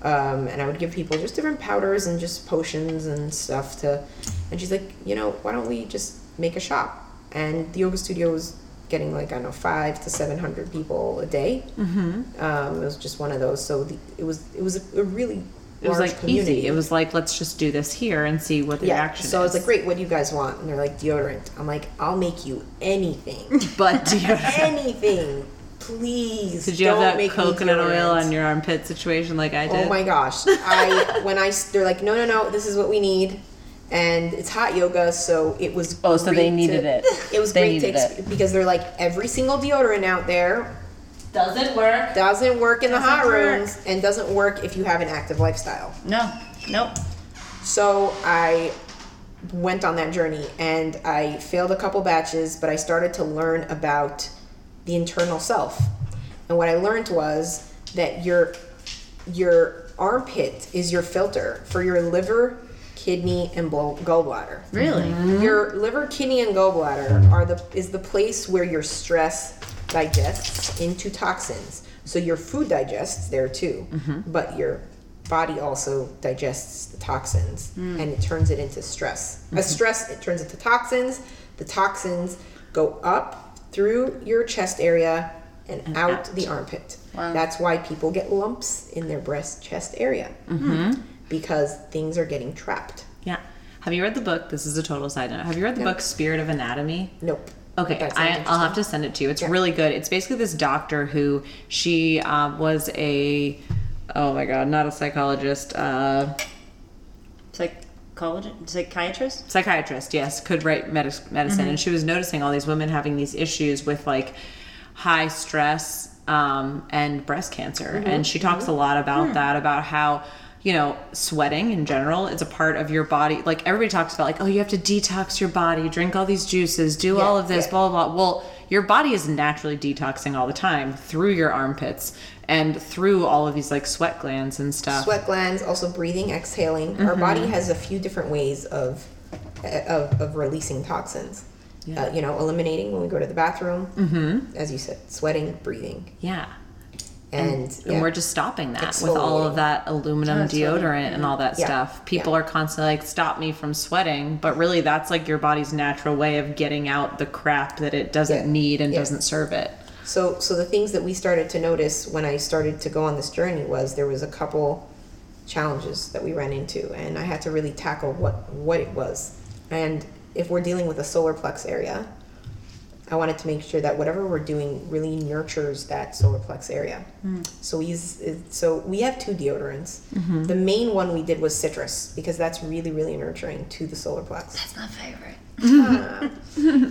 Um, and I would give people just different powders and just potions and stuff to, and she's like, you know, why don't we just make a shop? And the yoga studio was getting like I don't know five to seven hundred people a day. Mm-hmm. Um, it was just one of those. So the, it was it was a, a really It was like community. easy. It was like let's just do this here and see what the yeah. reaction So I was is. like, great. What do you guys want? And they're like deodorant. I'm like, I'll make you anything, but deodorant. anything. Please. Did you have that coconut oil on your armpit situation like I oh did? Oh my gosh! I when I they're like, no, no, no, this is what we need, and it's hot yoga, so it was. Oh, so they needed to- it. It was They great to exp- it. because they're like every single deodorant out there Doesn't work. doesn't work in the hot work. rooms and doesn't work if you have an active lifestyle. No, nope. So I went on that journey and I failed a couple batches, but I started to learn about the internal self. And what I learned was that your your armpit is your filter for your liver, kidney, and blow- gallbladder. Really? Your liver, kidney, and gallbladder mm-hmm. are the is the place where your stress digests into toxins. So your food digests there too, mm-hmm. but your body also digests the toxins mm. and it turns it into stress. As mm-hmm. stress, it turns into toxins. The toxins go up through your chest area and, out, the armpit. Wow. That's why people get lumps in their breast chest area mm-hmm. because things are getting trapped. Yeah. Have you read the book? This is a total side note. Have you read the No. book Spirit of Anatomy? Nope. Okay, I, I'll have to send it to you. It's really good. It's basically this doctor who she uh, was a oh my god, not a psychologist, uh, Psychologist, psychiatrist. psychiatrist. Yes, could write medicine, and she was noticing all these women having these issues with like high stress um, and breast cancer, and she talks a lot about that, about how you know sweating in general is a part of your body. Like everybody talks about, like oh, you have to detox your body, drink all these juices, do all of this, yeah. blah blah blah. Well, your body is naturally detoxing all the time through your armpits and through all of these like sweat glands and stuff. sweat glands, also breathing, exhaling. Our body has a few different ways of of, of releasing toxins. Uh, you know, eliminating when we go to the bathroom, mm-hmm. as you said, sweating, breathing, Yeah. And, And yeah. we're just stopping that with all of that aluminum Oh, deodorant and all that Yeah. stuff. People Yeah. are constantly like, stop me from sweating. But really, that's like your body's natural way of getting out the crap that it doesn't need and doesn't serve it. So, so the things that we started to notice when I started to go on this journey was there was a couple challenges that we ran into, and I had to really tackle what what it was. And if we're dealing with a solar plex area, I wanted to make sure that whatever we're doing really nurtures that solar plex area. So we use, so we have two deodorants. The main one we did was citrus because that's really really nurturing to the solar plex That's my favorite.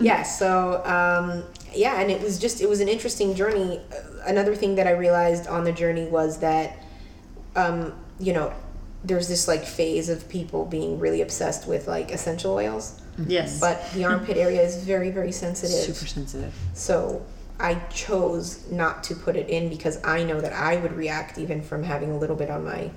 yeah so um, yeah and it was just it was an interesting journey Uh, another thing that i realized on the journey was that um, you know there's this like phase of people being really obsessed with like essential oils Yes. but the armpit area is very very sensitive Super sensitive. so i chose not to put it in because i know that i would react even from having a little bit on my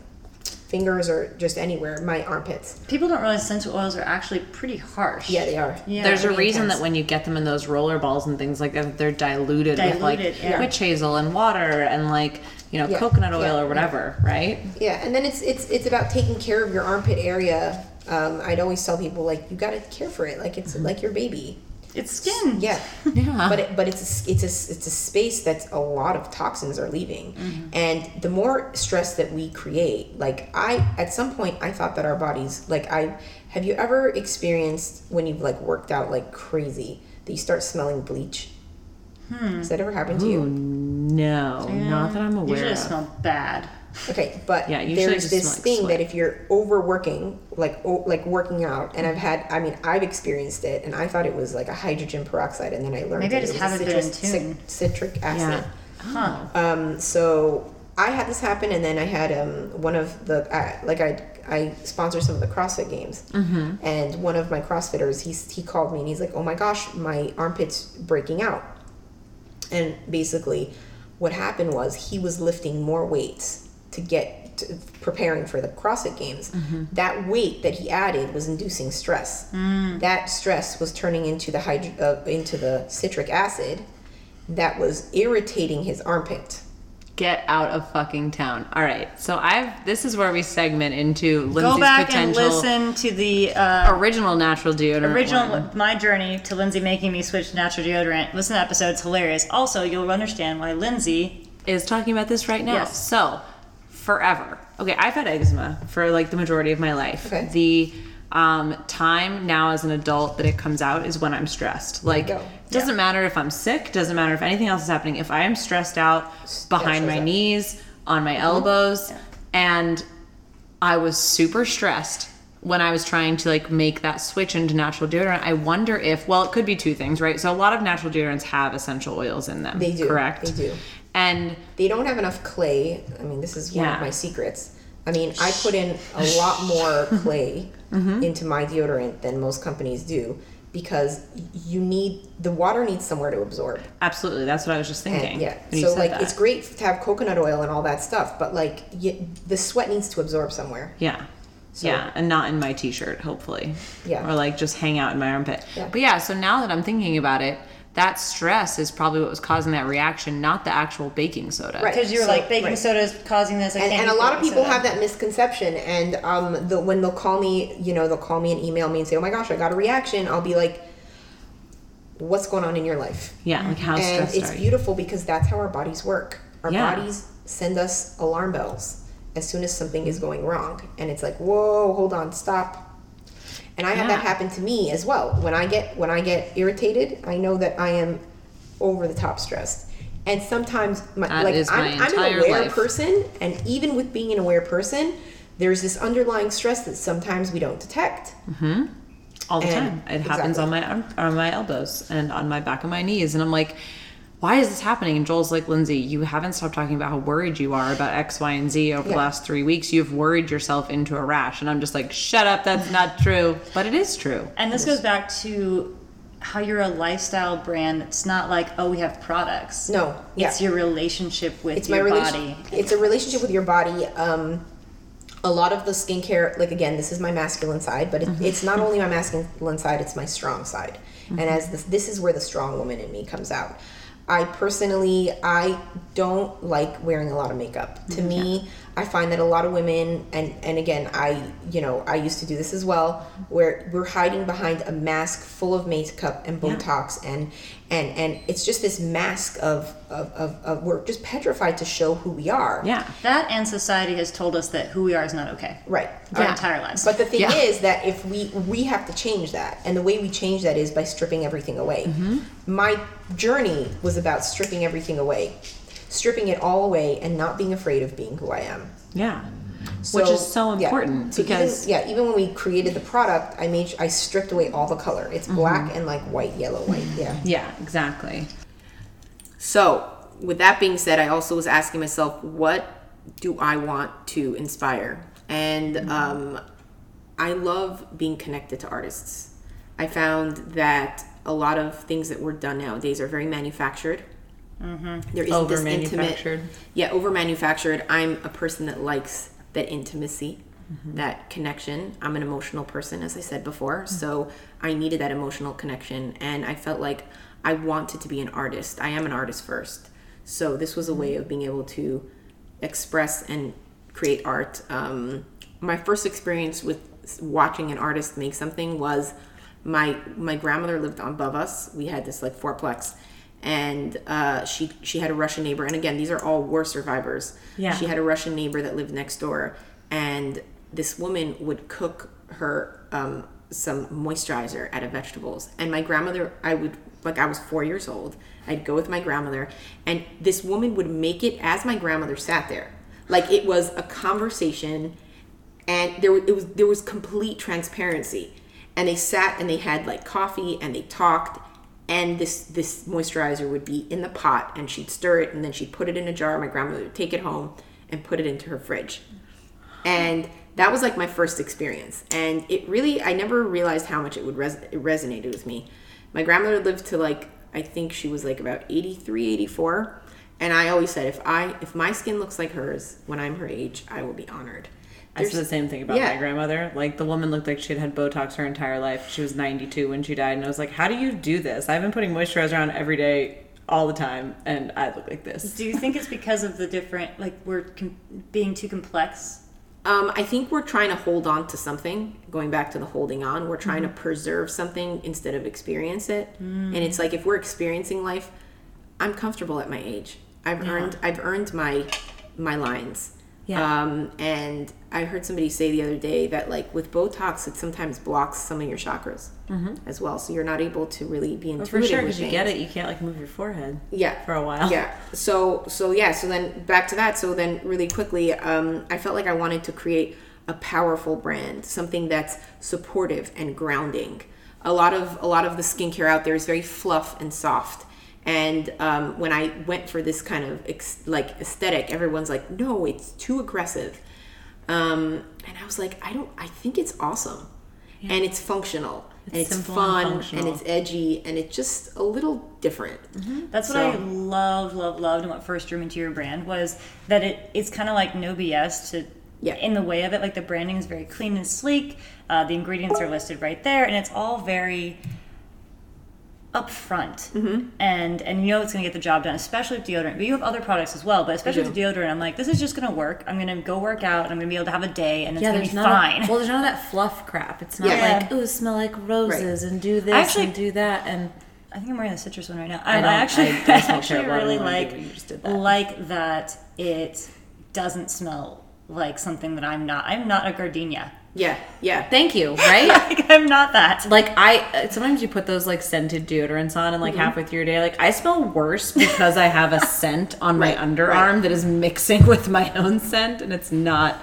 fingers or just anywhere my armpits People don't realize essential oils are actually pretty harsh. yeah they are Yeah. There's a reason intense. that when you get them in those roller balls and things like that, they're diluted, with like yeah. witch hazel and water and like you know, Yeah. coconut oil Yeah. or whatever, right? Yeah, and then it's it's it's about taking care of your armpit area. Um, I'd always tell people like you got to care for it, like it's like your baby. It's skin. Yeah, Yeah. but it, but it's a, it's a it's a space that's a lot of toxins are leaving, and the more stress that we create, like I at some point I thought that our bodies like I have you ever experienced when you've like worked out like crazy that you start smelling bleach? Has that ever happened to Ooh, you? no, not that I'm aware Usually it of. smells bad. Okay, but Yeah, usually there's this smell like thing sweat. that if you're overworking, like o- like working out, and I've had, I mean, I've experienced it, and I thought it was like a hydrogen peroxide, and then I learned Maybe I just it was a haven't been in citrus, tune. citric acid. Yeah. Huh. Um, so I had this happen, and then I had um, one of the uh, like I I sponsor some of the CrossFit games, Mm-hmm. and one of my CrossFitters he he called me and he's like, "Oh my gosh, my armpits breaking out," and basically, what happened was he was lifting more weights to get to, preparing for the CrossFit games. Mm-hmm. That weight that he added was inducing stress. Mm. That stress was turning into the hydro- uh, into the citric acid that was irritating his armpit. Get out of fucking town. All right, so I've. This is where we segment into Lindsay's Go back potential and listen to the uh, original natural deodorant. original one. my journey to Lindsay making me switch to natural deodorant. Listen to that episode; it's hilarious. Also, you'll understand why Lindsay. is talking about this right now. Yes. So, forever. Okay, I've had eczema for like the majority of my life. Okay. The um, time now as an adult that it comes out is when I'm stressed. Like, go. doesn't matter if I'm sick, doesn't matter if anything else is happening. If I am stressed out behind my up. knees, on my elbows, and I was super stressed when I was trying to like make that switch into natural deodorant. I wonder if well, it could be two things, right? So a lot of natural deodorants have essential oils in them. They do. correct? They do. And They don't have enough clay. I mean, this is one Yeah. of my secrets. I mean, I put in a lot more clay Mm-hmm. into my deodorant than most companies do because you need the water needs somewhere to absorb. Absolutely, that's what I was just thinking. And yeah, so like that. it's great to have coconut oil and all that stuff, but like y the sweat needs to absorb somewhere. Yeah. So- yeah, and not in my t-shirt, hopefully. Yeah. Or like just hang out in my armpit. Yeah. But yeah, so now that I'm thinking about it, that stress is probably what was causing that reaction, not the actual baking soda. Right. Because you're So- like baking right. soda is causing this, and, and a lot of people soda. have that misconception and um the, when they'll call me you know they'll call me and email me and say oh my gosh i got a reaction i'll be like what's going on in your life Yeah, like how and stressed it's are you? beautiful because that's how our bodies work our Yeah. bodies send us alarm bells as soon as something is going wrong and it's like whoa hold on stop and i have that happen to me as well when i get when i get irritated i know that i am over the top stressed and sometimes my, That like my I'm, I'm an aware life. person and even with being an aware person there's this underlying stress that sometimes we don't detect mm-hmm. all the And- time. It happens exactly. on my arm, on my elbows and on my back of my knees, and I'm like, why is this happening? And Joel's like, Lindsay, you haven't stopped talking about how worried you are about X, Y, and Z over the last three weeks. You've worried yourself into a rash, and I'm just like, shut up, that's not true, but it is true. And this goes back to how you're a lifestyle brand. It's not like, oh, we have products. No, yeah. It's your relationship with it's my your relation- body. it's a relationship with your body um a lot of the skincare like again this is my masculine side but it, Mm-hmm. it's not only my masculine side it's my strong side and as this this is where the strong woman in me comes out i personally i don't like wearing a lot of makeup. To mm-hmm. me i find that a lot of women and and again i you know i used to do this as well where we're hiding behind a mask full of makeup and botox and and and it's just this mask of of, of, of we're just petrified to show who we are Yeah. That and society has told us that who we are is not okay. right Our Yeah. entire lives. but the thing Yeah. is that if we we have to change that, and the way we change that is by stripping everything away. Mm-hmm. My journey was about stripping everything away, stripping it all away, and not being afraid of being who I am. Yeah. Which is so yeah. important So because even, yeah, even when we created the product, I made I stripped away all the color. It's Mm-hmm. black and like white, yellow, white. Yeah. yeah, exactly. So, with that being said, I also was asking myself, what do I want to inspire? And um, I love being connected to artists. I found that a lot of things that were done nowadays are very manufactured. Mm-hmm. There isn't this intimate, yeah, over manufactured. I'm a person that likes that intimacy, that connection. I'm an emotional person, as I said before. So I needed that emotional connection. And I felt like I wanted to be an artist. I am an artist first. So this was a way of being able to express and create art. Um, my first experience with watching an artist make something was my my grandmother lived above us. We had this like fourplex, and uh, she she had a Russian neighbor. And again, these are all war survivors. Yeah. She had a Russian neighbor that lived next door, and this woman would cook her um, some moisturizer out of vegetables. And my grandmother, I would like I was four years old. I'd go with my grandmother, and this woman would make it as my grandmother sat there, like it was a conversation, and there it was there was complete transparency. And they sat and they had like coffee and they talked, and this this moisturizer would be in the pot, and she'd stir it, and then she'd put it in a jar. My grandmother would take it home and put it into her fridge. And that was like my first experience. And it really i never realized how much it would res- it resonated with me. My grandmother lived to like i think she was like about 83 84 and i always said if i if my skin looks like hers when i'm her age i will be honored I said the same thing about yeah. my grandmother. Like the woman looked like she'd had Botox her entire life. She was 92 when she died, and I was like, "How do you do this?" I've been putting moisturizer on every day, all the time, and I look like this. Do you think it's because of the different, like we're com- being too complex? Um, I think we're trying to hold on to something. Going back to the holding on, we're trying to preserve something instead of experience it. And it's like if we're experiencing life, I'm comfortable at my age. I've earned I've earned my my lines. Yeah. Um, and I heard somebody say the other day that like with Botox, it sometimes blocks some of your chakras as well, so you're not able to really be intuitive. For sure, because you get it, you can't like move your forehead. Yeah. For a while. Yeah. So so yeah. So then back to that. So then really quickly, um, I felt like I wanted to create a powerful brand, something that's supportive and grounding. A lot of a lot of the skincare out there is very fluff and soft. And um, when I went for this kind of ex- like aesthetic, everyone's like, "No, it's too aggressive." Um, and I was like, "I don't. I think it's awesome, and it's functional, and It's it's simple and fun, and, it's edgy, and it's just a little different." That's what I love, love, loved, and what first drew me to your brand was that it it's kind of like no BS to. Yeah. In the way of it, like the branding is very clean and sleek. Uh, the ingredients are listed right there, and it's all very upfront. Mm-hmm. And and you know it's gonna get the job done, especially with deodorant. But you have other products as well. But especially with the deodorant, I'm like, this is just gonna work. I'm gonna go work out, and I'm gonna be able to have a day, and it's Yeah, gonna be fine. Of, well, there's none of that fluff crap. It's not Yeah. like, ooh, smell like roses and do this Actually- and do that. And I think I'm wearing the citrus one right now. I I, I actually, I I, actually terrible. I don't really know why I like did what you just did that. like that it doesn't smell like something that I'm not. I'm not a gardenia. Yeah, yeah. thank you, right? Like I'm not that. like I uh, sometimes you put those like scented deodorants on and like mm-hmm. halfway through your day, like I smell worse because I have a scent on my Right, underarm right. that is mixing with my own scent, and it's not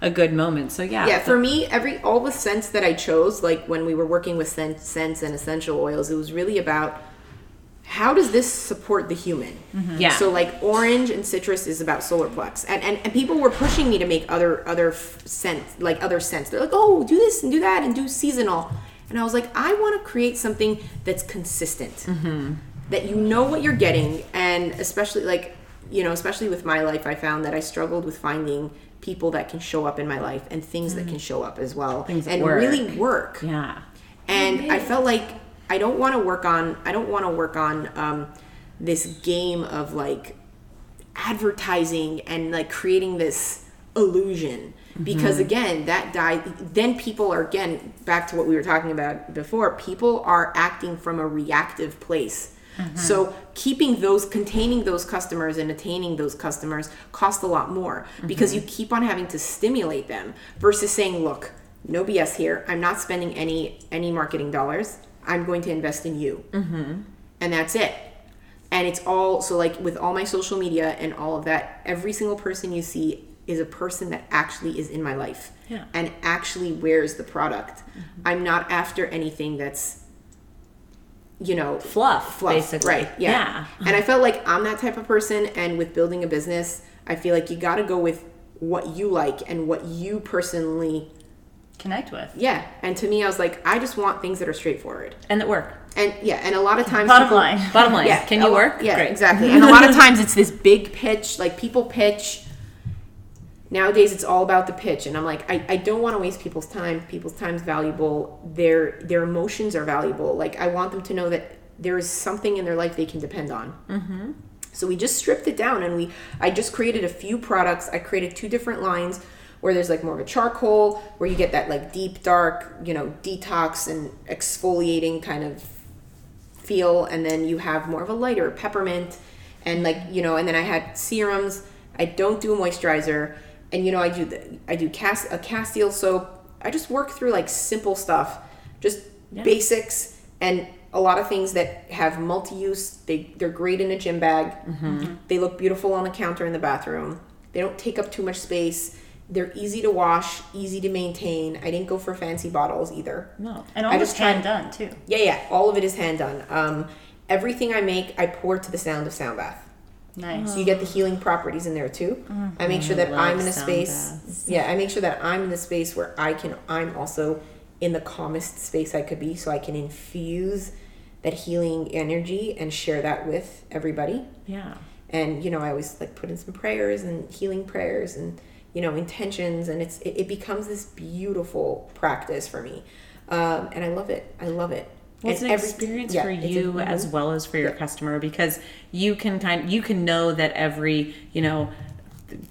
a good moment. So yeah, yeah for me every all the scents that i chose like when we were working with scent, scents and essential oils it was really about how does this support the human? Mm-hmm. Yeah. so like orange and citrus is about solar plex and, and and people were pushing me to make other other f- scents like other scents. They're like oh do this and do that and do seasonal. And i was like i want to create something that's consistent. Mm-hmm. That you know what you're getting and especially like you know especially with my life i found that i struggled with finding people that can show up in my life and things that mm-hmm. can show up as well Things and work. really work. yeah. and i felt like i don't want to work on i don't want to work on um, this game of like advertising and like creating this illusion. Mm-hmm. Because again that die then people are again back to what we were talking about before people are acting from a reactive place. Mm-hmm. So keeping those containing those customers and attaining those customers cost a lot more. Mm-hmm. Because you keep on having to stimulate them versus saying look no bs here. I'm not spending any any marketing dollars i'm going to invest in you mm-hmm. and that's it and it's all so like with all my social media and all of that every single person you see is a person that actually is in my life Yeah. and actually wears the product mm-hmm. i'm not after anything that's you know Fluff, basically. right yeah. Yeah. and i felt like i'm that type of person and with building a business i feel like you got to go with what you like and what you personally Connect with. yeah and to me i was like i just want things that are straightforward And that work. and yeah and a lot of times Bottom people- line. Bottom line, yeah, can you work? Yeah, Great. exactly. And a lot of times it's this big pitch, like people pitch. Nowadays it's all about the pitch, and I'm like, I, I don't want to waste people's time. People's time's valuable. Their their emotions are valuable. Like I want them to know that there is something in their life they can depend on. Mm-hmm. So we just stripped it down and we I just created a few products. I created two different lines where there's like more of a charcoal where you get that like deep dark, you know, detox and exfoliating kind of feel and then you have more of a lighter peppermint and like, you know, and then I had serums. I don't do a moisturizer and you know, I do the I do cast a castile soap. I just work through like simple stuff, just basics and a lot of things that have multi-use. They they're great in a gym bag. Mm-hmm. They look beautiful on the counter in the bathroom. They don't take up too much space. They're easy to wash, easy to maintain. I didn't go for fancy bottles either. No. And I all just this hand tried- done too. Yeah, yeah. All of it is hand done. Um, everything I make, I pour to the sound of sound bath. Nice. So you get the healing properties in there too. I make sure that I'm in a space. baths. Yeah, I make sure that I'm in the space where I can. I'm also in the calmest space I could be, so I can infuse that healing energy and share that with everybody. Yeah. And you know, I always like put in some prayers and healing prayers and you know intentions, and it's it, it becomes this beautiful practice for me, um, and I love it. I love it. Well, it's And an every- experience yeah, for it's a- you as well as for your Yeah. customer because you can kind you can know that every you know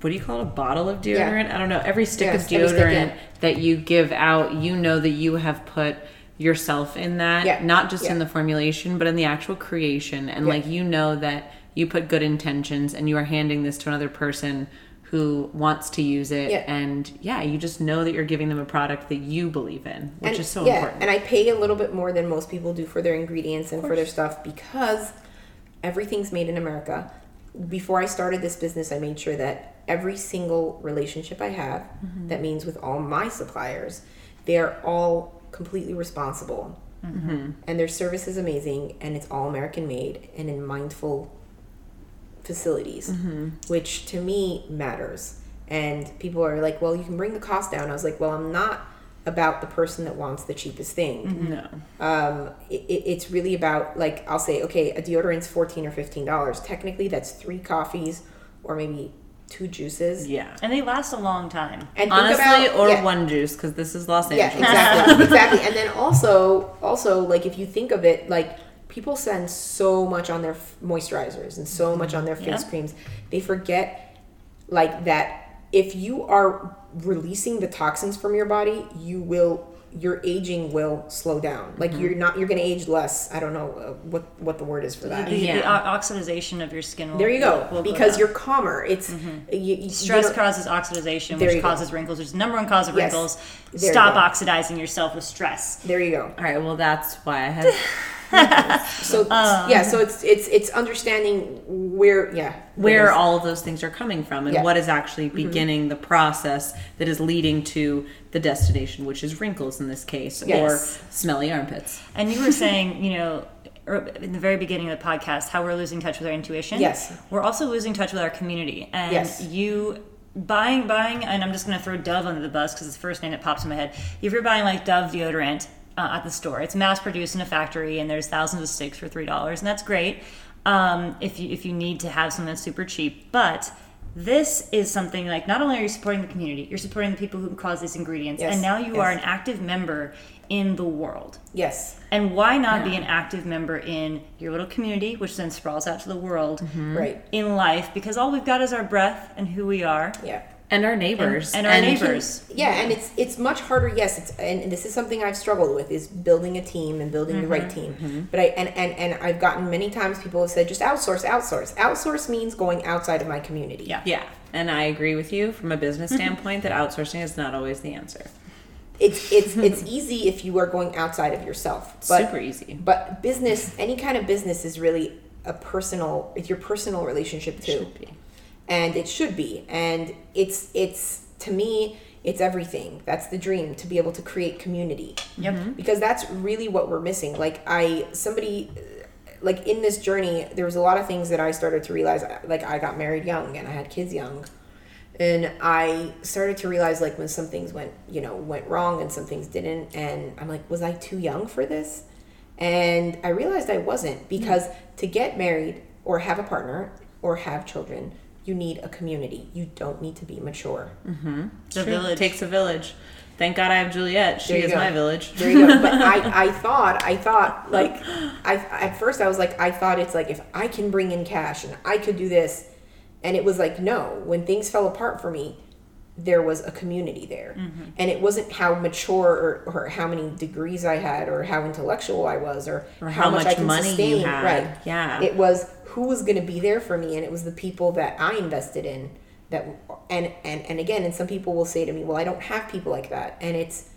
what do you call it a bottle of Yeah. deodorant I don't know every stick Yes, of stick, deodorant yeah. that you give out you know that you have put yourself in that Yeah. not just in the formulation but in the actual creation and Yeah. like you know that you put good intentions and you are handing this to another person who wants to use it Yeah. and yeah you just know that you're giving them a product that you believe in which and, is so yeah, important And I pay a little bit more than most people do for their ingredients and for their stuff because everything's made in America. Before I started this business, I made sure that every single relationship I have, Mm-hmm. that means with all my suppliers, they're all completely responsible. Mm-hmm. And their service is amazing and it's all American made and in mindful facilities, Mm-hmm. which to me matters. And people are like, well, you can bring the cost down. I was like, well, I'm not about the person that wants the cheapest thing. no Um, it, it- it's really about, like, I'll say, okay, a deodorant's 14 or $15. Technically, that's three coffees or maybe two juices. yeah And they last a long time. And Honestly, about- or yeah. one juice because this is Los Yeah, Angeles. exactly, exactly. And then also, also like if you think of it, like people spend so much on their f- moisturizers and so much on their face Yeah. creams, they forget like that. If you are releasing the toxins from your body, you will your aging will slow down. Like Mm-hmm. you're not you're going to age less. I don't know uh, what what the word is for that. The, Yeah. the o- oxidization of your skin will There you go. will because down. you're calmer. It's you, you Stress don't- causes oxidization, which you go. causes wrinkles, which is the number one cause of Yes. wrinkles. There Stop go. oxidizing yourself with stress. There you go. All right, well that's why I had So Um, yeah, so it's it's it's understanding where yeah where all of those things are coming from and Yeah. Mm-hmm. what is actually beginning the process that is leading to the destination, which is wrinkles in this case, Yes. or smelly armpits. And you were saying, you know, er- in the very beginning of the podcast, how we're losing touch with our intuition. Yes. We're also losing touch with our community. And Yes. you buying buying and I'm just going to throw Dove under the bus because it's the first name that pops in my head. If you're buying like Dove deodorant uh, at the store, it's mass produced in a factory and there's thousands of sticks for three dollars, and that's great. Um, if you if you need to have something that's super cheap, but this is something like not only are you supporting the community, you're supporting the people who cause these ingredients, Yes, and now you are an active member in the world. yes And why not be an active member in your little community, which then sprawls out to the world Mm-hmm. right in life? Because all we've got is our breath and who we are yeah And our neighbors. and our neighbors. yeah and it's it's much harder yes it's and this is something i've struggled with is building a team and building the right team but i and, and and i've gotten many times people have said just outsource outsource outsource means going outside of my community Yeah. Yeah, and I agree with you from a business Mm-hmm. standpoint that outsourcing is not always the answer. it's it's it's easy if you are going outside of yourself but Super easy. but business any kind of business is really a personal it's your personal relationship too Should be. And it should be. And it's it's to me it's everything. That's the dream to be able to create community. Yep. Mm-hmm. because that's really what we're missing. Like i somebody like in this journey there was a lot of things that i started to realize like i got married young and i had kids young. And i started to realize like when some things went you know went wrong and some things didn't and i'm like was i too young for this? And i realized i wasn't because mm. to get married or have a partner or have children you need a community you don't need to be mature mm-hmm. The True. village. takes a village. Thank God I have Juliet. She is go. my village. There you go. But I, I thought, I thought, like, I at first I was like, I thought it's like if I can bring in cash and I could do this, and it was like, no. When things fell apart for me, there was a community there, mm-hmm. and it wasn't how mature or, or how many degrees I had or how intellectual I was or, Or how much, much I can money you sustain. had. Right. Yeah. It was who was going to be there for me, and it was the people that I invested in. That and and and again, and some people will say to me, "Well, I don't have people like that," and it's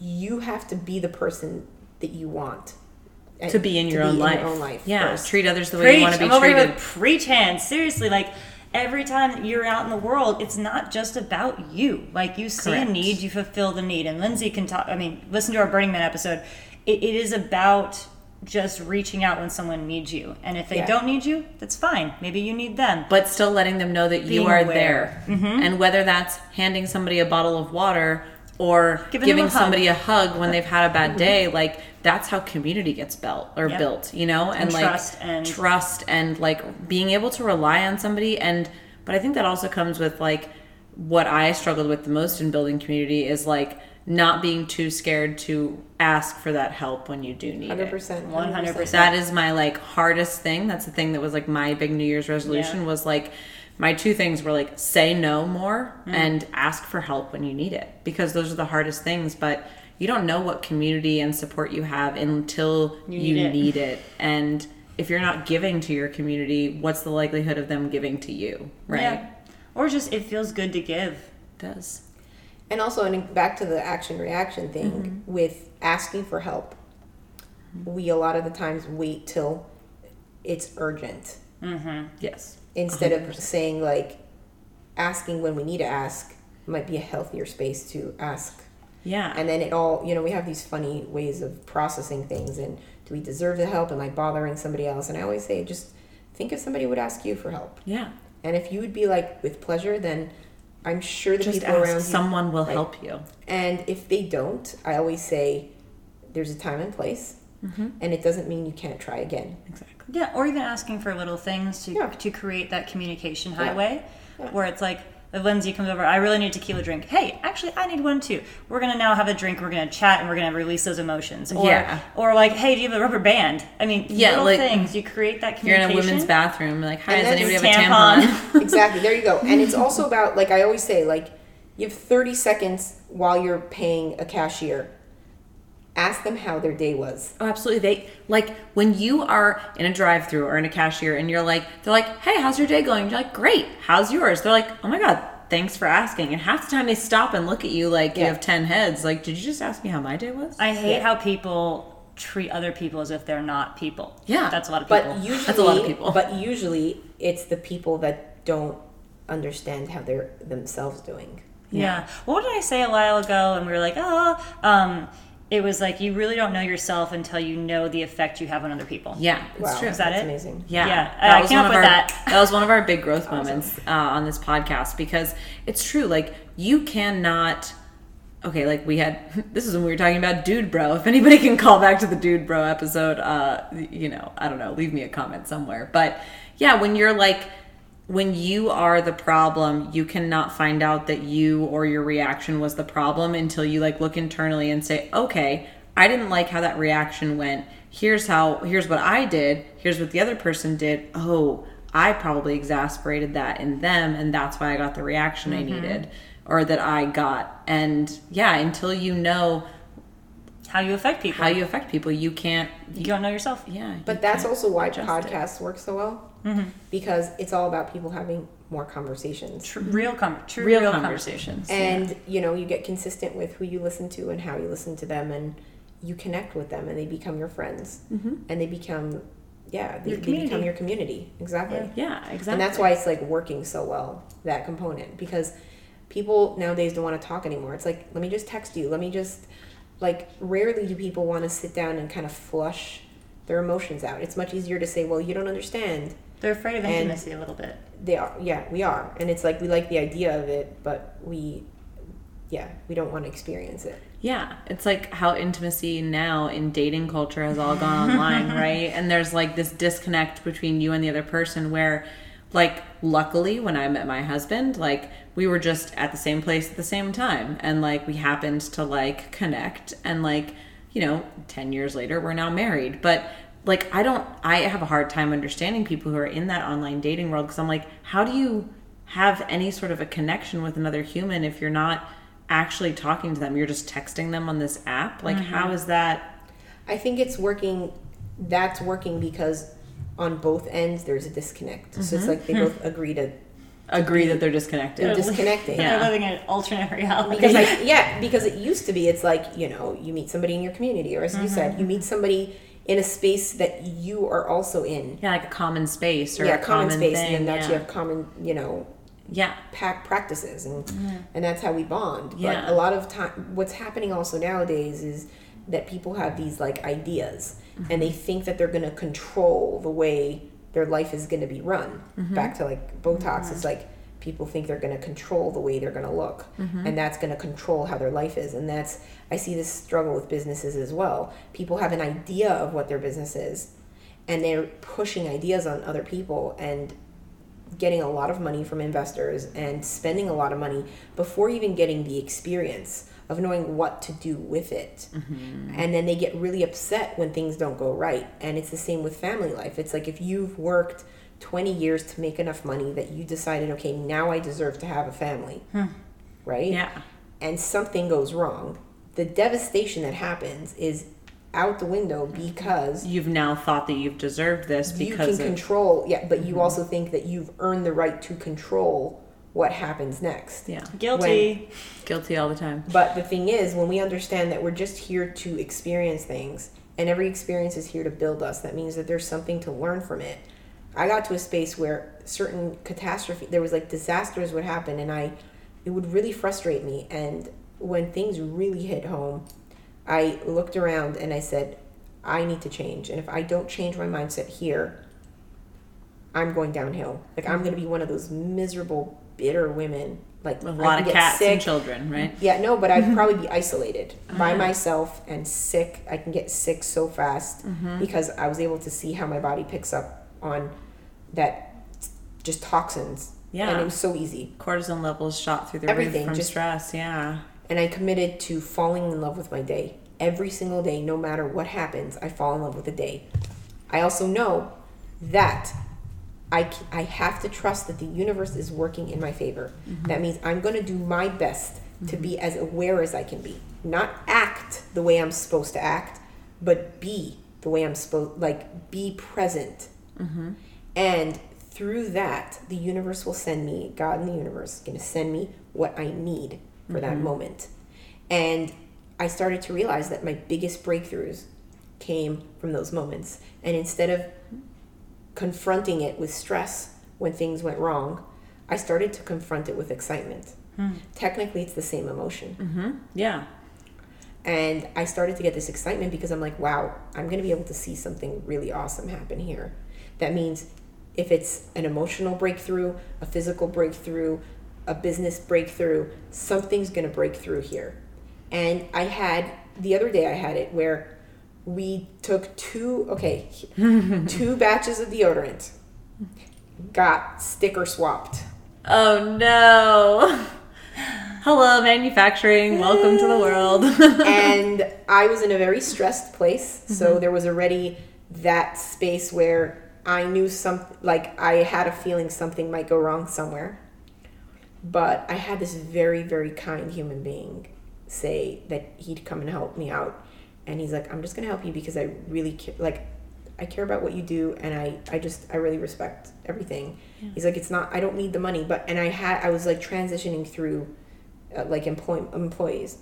you have to be the person that you want uh, to be in your, own, life. your own life. Yeah, first. treat others the way Preach. you want to be I'm over here treated. with preach hands. Seriously, like every time that you're out in the world, it's not just about you. Like you see Correct. a need, you fulfill the need. And Lindsay can talk. I mean, listen to our Burning Man episode. It, it is about just reaching out when someone needs you. And if they Yeah. don't need you, that's fine. Maybe you need them. but still letting them know that you are aware. Mm-hmm. there. And whether that's handing somebody a bottle of water or Giving giving, a somebody a hug when they've had a bad day, like that's how community gets built or Yep. built, you know? And, And like trust and- trust and like being able to rely on somebody and but I think that also comes with like what I struggled with the most in building community is like not being too scared to ask for that help when you do need Hundred it. percent, 100%. That is my like hardest thing. That's the thing that was like my big New Year's resolution Yeah. was like my two things were like say no more Mm. and ask for help when you need it because those are the hardest things. But you don't know what community and support you have until You you, need it. need it. And if you're not giving to your community, what's the likelihood of them giving to you? Right? Yeah. Or just it feels good to give. It does. And also, and back to the action reaction thing Mm-hmm. with asking for help, we a lot of the times wait till it's urgent. Yes. instead of saying like asking when we need to ask might be a healthier space to ask. Yeah. and then it all you know we have these funny ways of processing things and do we deserve the help? Am i bothering somebody else? And i always say just think if somebody would ask you for help. Yeah. and if you would be like with pleasure then i'm sure the Just people around ask. you Someone will Right. help you. and if they don't i always say there's a time and place Mm-hmm. and it doesn't mean you can't try again Exactly. Yeah, or even asking for little things to Yeah. to create that communication Yeah. highway, Yeah. where it's like if Lindsay comes over, I really need a tequila drink. Hey, actually, I need one too. We're gonna now have a drink. We're gonna chat and we're gonna release those emotions. Or, Yeah. Or like, hey, do you have a rubber band? I mean, Yeah, little like, things. You create that communication. You're in a women's bathroom, like, hi, And does then anybody have just a tampon. tampon? exactly there you go and it's also about like i always say like you have 30 seconds while you're paying a cashier ask them how their day was Oh, absolutely. They like when you are in a drive-through or in a cashier, and you're like, they're like, "Hey, how's your day going?" You're like, "Great. How's yours?" They're like, "Oh my god, thanks for asking." And half the time they stop and look at you like you have ten heads. Like, did you just ask me how my day was? I hate Yeah. how people treat other people as if they're not people. Yeah. that's a lot of people. but usually That's a lot of people. but usually it's the people that don't understand how they're themselves doing Yeah. What did I say a while ago? And we were like, oh, um, it was like you really don't know yourself until you know the effect you have on other people. yeah, it's wow true. Is that that's it? amazing Yeah, Yeah, that I was came one up with our that. that was one of our big growth moments uh, on this podcast because it's true. Like you cannot. Okay, like we had. This is when we were talking about dude bro. If anybody can call back to the dude bro episode, uh, you know, I don't know, leave me a comment somewhere. But yeah, when you're like. When you are the problem, you cannot find out that you or your reaction was the problem until you like look internally and say, "Okay, I didn't like how that reaction went. Here's how here's what I did. Here's what the other person did. Oh, I probably exasperated that in them and that's why I got the reaction I mm-hmm. needed or that I got." And yeah, until you know How you affect people. how you affect people, you can't you don't know yourself. yeah. you but that's also why adjust it. podcasts work so well mm-hmm. because it's all about people having more conversations Tr- real, com- true, real, real, conversations. and you know you get consistent with who you listen to and how you listen to them and you connect with them and they become your friends mm-hmm. and they become yeah they, Your they become your community exactly Yeah, exactly. and that's why it's like working so well that component because people nowadays don't want to talk anymore it's like let me just text you let me just like rarely do people want to sit down and kind of flush their emotions out it's much easier to say well you don't understand They're afraid of And- intimacy a little bit. they are yeah we are and it's like we like the idea of it but we yeah we don't want to experience it Yeah, it's like how intimacy now in dating culture has all gone online, right? And there's like this disconnect between you and the other person where like luckily when I met my husband, like we were just at the same place at the same time. And like we happened to like connect. And like you know 10 years later we're now married. But like I don't I have a hard time understanding people who are in that online dating world. Cuz I'm like how do you have any sort of a connection with another human if you're not actually talking to them? You're just texting them on this app? Like how mm-hmm. is that I think it's working. That's working because on both ends there's a disconnect. So Mm-hmm. it's like they hmm. both agree to agree that they're disconnected they're disconnecting. Yeah. They're living in an alternate reality. Because like yeah, because it used to be it's like you know you meet somebody in your community, or as you said, you mm-hmm. meet somebody in a space that you are also in. yeah like a common space or yeah, a common, common, space, thing and then that yeah. you have common, you know, yeah pack practices and mm-hmm. and that's how we bond but Yeah. a lot of time what's happening also nowadays is that people have these like ideas Mm-hmm. and they think that they're going to control the way their life is going to be run. Mm-hmm. Back to like botox it's mm-hmm. like people think they're going to control the way they're going to look and that's going to control how their life is. And that's i see this struggle with businesses as well. People have an idea of what their business is and they're pushing ideas on other people and getting a lot of money from investors and spending a lot of money before even getting the experience of knowing what to do with it. And then they get really upset when things don't go right. And it's the same with family life. It's like if you've worked 20 years to make enough money that you decided, okay, now I deserve to have a family. Right? yeah And something goes wrong. The devastation that happens is out the window because you've now thought that you've deserved this because you can of, Mm-hmm. control yeah but you also think that you've earned the right to control what happens next. Yeah. Guilty. guilty all the time. But the thing is when we understand that we're just here to experience things and every experience is here to build us that means that there's something to learn from it. I got to a space where certain catastrophe there was like disasters would happen and i it would really frustrate me. And when things really hit home i looked around and i said i need to change. And if i don't change my mindset here i'm going downhill. Like i'm going to be one of those miserable bitter women like a lot of get cats and sick. children right Yeah, no, but I'd probably be isolated by uh-huh. myself and sick. I can get sick so fast mm-hmm. because I was able to see how my body picks up on that just toxins. Yeah. And it was so easy. cortisol levels shot through the Everything, roof from just- stress yeah And I committed to falling in love with my day. Every single day, no matter what happens, I fall in love with the day. I also know that I, I have to trust that the universe is working in my favor. Mm-hmm. That means I'm going to do my best to mm-hmm. be as aware as I can be. Not act the way I'm supposed to act, but be the way I'm supposed like be present. Mm-hmm. And through that, the universe will send me, God in the universe is going to send me what I need for that moment. And I started to realize that my biggest breakthroughs came from those moments. And instead of confronting it with stress when things went wrong, I started to confront it with excitement. Hmm. Technically, it's the same emotion. Mm-hmm. yeah And I started to get this excitement because I'm like, wow, I'm going to be able to see something really awesome happen here. That means if it's an emotional breakthrough, a physical breakthrough, a business breakthrough, something's going to break through here. And I had, the other day I had it where we took two, okay, two batches of deodorant, got sticker swapped. oh no hello manufacturing welcome to the world and I was in a very stressed place. So mm-hmm. there was already that space where I knew some, like I had a feeling something might go wrong somewhere. But I had this very, very kind human being say that he'd come and help me out. And he's like, I'm just gonna help you because I really care, like, I care about what you do, and I, I just, I really respect everything. He's like, it's not, I don't need the money, but, and I had, I was like transitioning through, uh, like employ, employees,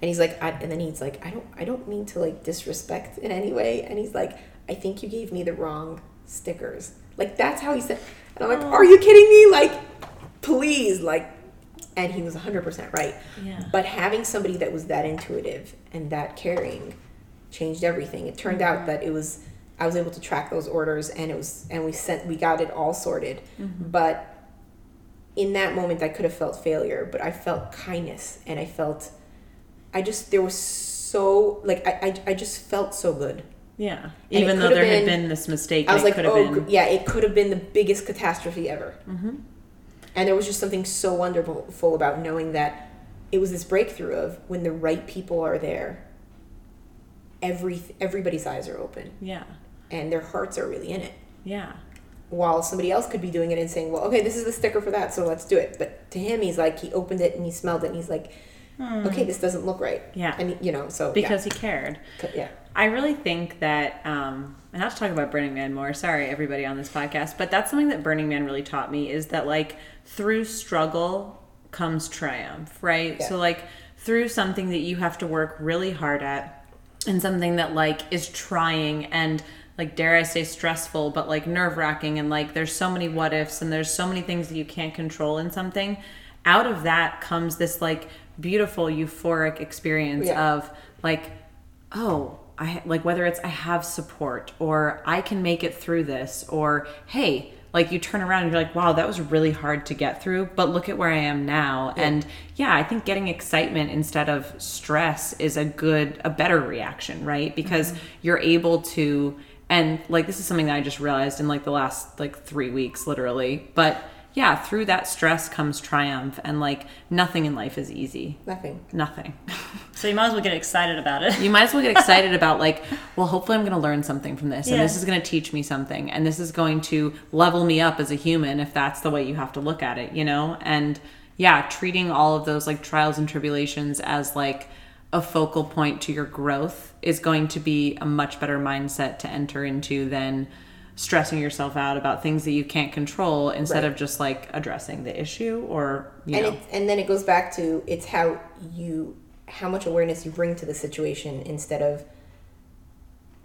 and he's like I, and then he's like i don't i don't mean to like disrespect in any way and he's like i think you gave me the wrong stickers. Like that's how he said and i'm like are you kidding me? Like please like and he was 100% right Yeah. but having somebody that was that intuitive and that caring changed everything it turned out that it was i was able to track those orders and it was and we sent we got it all sorted but in that moment i could have felt failure but i felt kindness and i felt I just there was so like I, I I just felt so good Yeah. it Even though there have had been- been this mistake, I was it like, could have oh, been. yeah, it could have been the biggest catastrophe ever. Mm-hmm. And there was just something so wonderful about knowing that it was this breakthrough of when the right people are there, every everybody's eyes are open Yeah. and their hearts are really in it. Yeah. While somebody else could be doing it and saying, "Well, okay, this is the sticker for that, so let's do it." But to him, he's like, he opened it and he smelled it, and he's like, "Okay, this doesn't look right." Yeah. and you know, so Because he cared. yeah, yeah. I really think that, um, and have to talk about Burning Man more, sorry everybody on this podcast, but that's something that Burning Man really taught me is that like through struggle comes triumph, right? Yeah. So like through something that you have to work really hard at and something that like is trying and like dare I say stressful, but like nerve wracking and like there's so many what ifs and there's so many things that you can't control in something. Out of that comes this like beautiful euphoric experience Yeah. of like oh i like whether it's i have support or i can make it through this or hey like you turn around and you're like wow that was really hard to get through but look at where i am now. And yeah i think getting excitement instead of stress is a good a better reaction right? Mm-hmm. Because you're able to and like this is something that i just realized in like the last like three weeks literally but yeah through that stress comes triumph and like nothing in life is easy Nothing. nothing So you might as well get excited about it. you might as well get excited about like well hopefully i'm going to learn something from this and this is going to teach me something and this is going to level me up as a human if that's the way you have to look at it you know and yeah treating all of those like trials and tribulations as like a focal point to your growth is going to be a much better mindset to enter into than stressing yourself out about things that you can't control instead Right. of just like addressing the issue or you and know. and then it goes back to it's how you how much awareness you bring to the situation instead of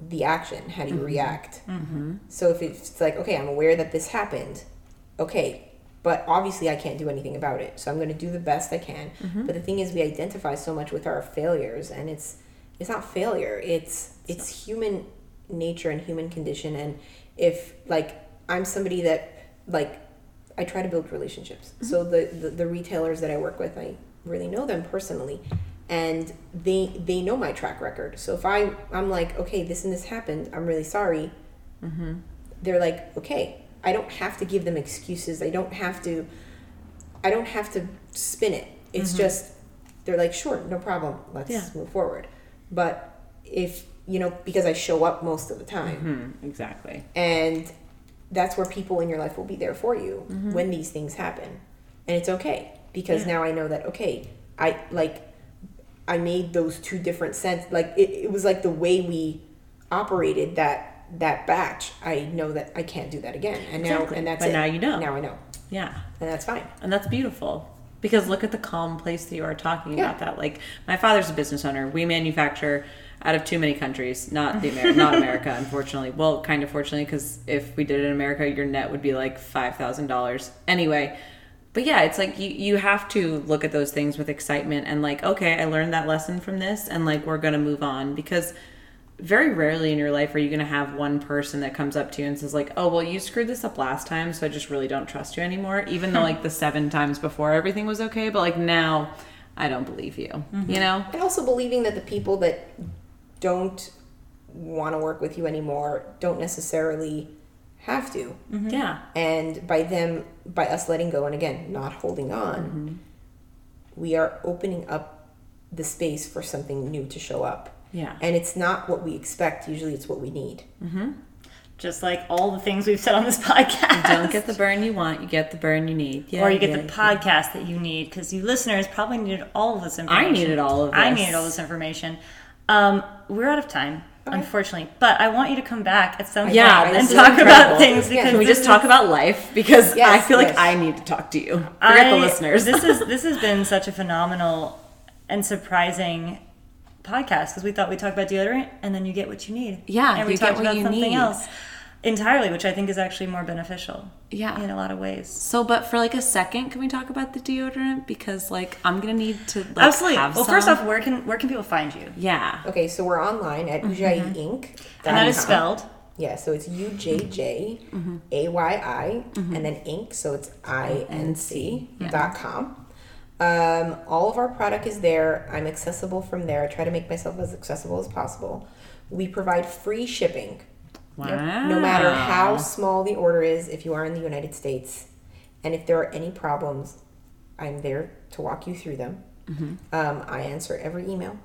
the action. How do you react? Mm-hmm. so if it's like okay i'm aware that this happened. Okay but obviously i can't do anything about it. So i'm going to do the best i can. But the thing is we identify so much with our failures and it's it's not failure. It's it's human nature and human condition and if like i'm somebody that like i try to build relationships. Mm-hmm. So the, the the retailers that i work with i really know them personally and they they know my track record. So if i i'm like okay this and this happened. I'm really sorry. Mm-hmm. They're like okay i don't have to give them excuses. I don't have to i don't have to spin it. It's mm-hmm. just they're like sure no problem. Let's Yeah. move forward. But if you know because i show up most of the time Hmm, exactly and that's where people in your life will be there for you Mm-hmm. when these things happen and it's okay because now i know that okay i like i made those two different sense like it, it was like the way we operated that that batch i know that i can't do that again and now Exactly. and that's But it now you know. now i know yeah and that's fine And that's beautiful. Because look at the calm place that you are talking Yeah. about that. Like my father's a business owner. We manufacture out of too many countries, not the Amer- not America, unfortunately. Well, kind of fortunately, because if we did it in America, your net would be like five thousand dollars. Anyway, but yeah, it's like you you have to look at those things with excitement and like, okay, I learned that lesson from this, and like we're gonna move on because very rarely in your life are you going to have one person that comes up to you and says like oh well you screwed this up last time so i just really don't trust you anymore even though hmm. like the seven times before everything was okay but like now i don't believe you you mm-hmm. know and also believing that the people that don't want to work with you anymore don't necessarily have to yeah and by them by us letting go and again not holding on we are opening up the space for something new to show up Yeah. and it's not what we expect usually it's what we need Mm-hmm. Just like all the things we've said on this podcast. You don't get the burn you want you get the burn you need yeah, or you get yeah, the yeah. podcast that you need because you listeners probably needed all of this information. I needed all of I needed all this information. Um, we're out of time, unfortunately, but I want you to come back at some yeah, and talk incredible. about things Yeah, because Can we just talk about life? Because I Yes, feel like. I need to talk to you. Forget the listeners. this is this has been such a phenomenal and surprising podcast because we thought we'd talk about deodorant and then you get what you need. Yeah, and we talked about you something need. else entirely, which I think is actually more beneficial. Yeah. in a lot of ways. so, but for like a second, can we talk about the deodorant? Because like I'm gonna need to like, Absolutely. have Well, first off, where can where can people find you? yeah, okay so we're online at Ujjayi inc And that is spelled. yeah so it's u-j-j a-y-i and then inc so it's i-n-c dot com um, all of our product is there i'm accessible from there i try to make myself as accessible as possible We provide free shipping. Wow. no matter how small the order is if you are in the united states and if there are any problems i'm there to walk you through them Mm-hmm. um, i answer every email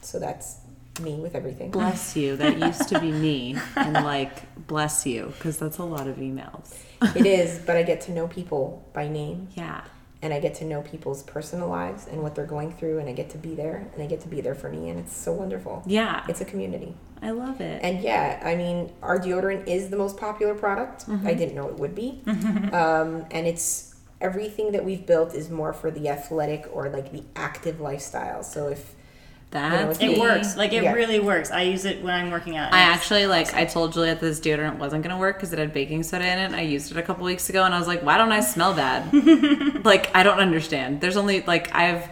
so that's me with everything Bless you. That used to be me. And like, bless you, because that's a lot of emails. it is but i get to know people by name Yeah. And i get to know people's personal lives and what they're going through and i get to be there and they get to be there for me and it's so wonderful Yeah. it's a community I love it. And yeah, I mean, our deodorant is the most popular product. Mm-hmm. I didn't know it would be. um, and it's everything that we've built is more for the athletic or like the active lifestyle. So if That's it It works. Like it Yeah. really works. I use it when I'm working out. I actually like I told Juliet this deodorant wasn't gonna work because it had baking soda in it. I used it a couple weeks ago, and I was like, "Why don't I smell bad?" like I don't understand. There's only like I've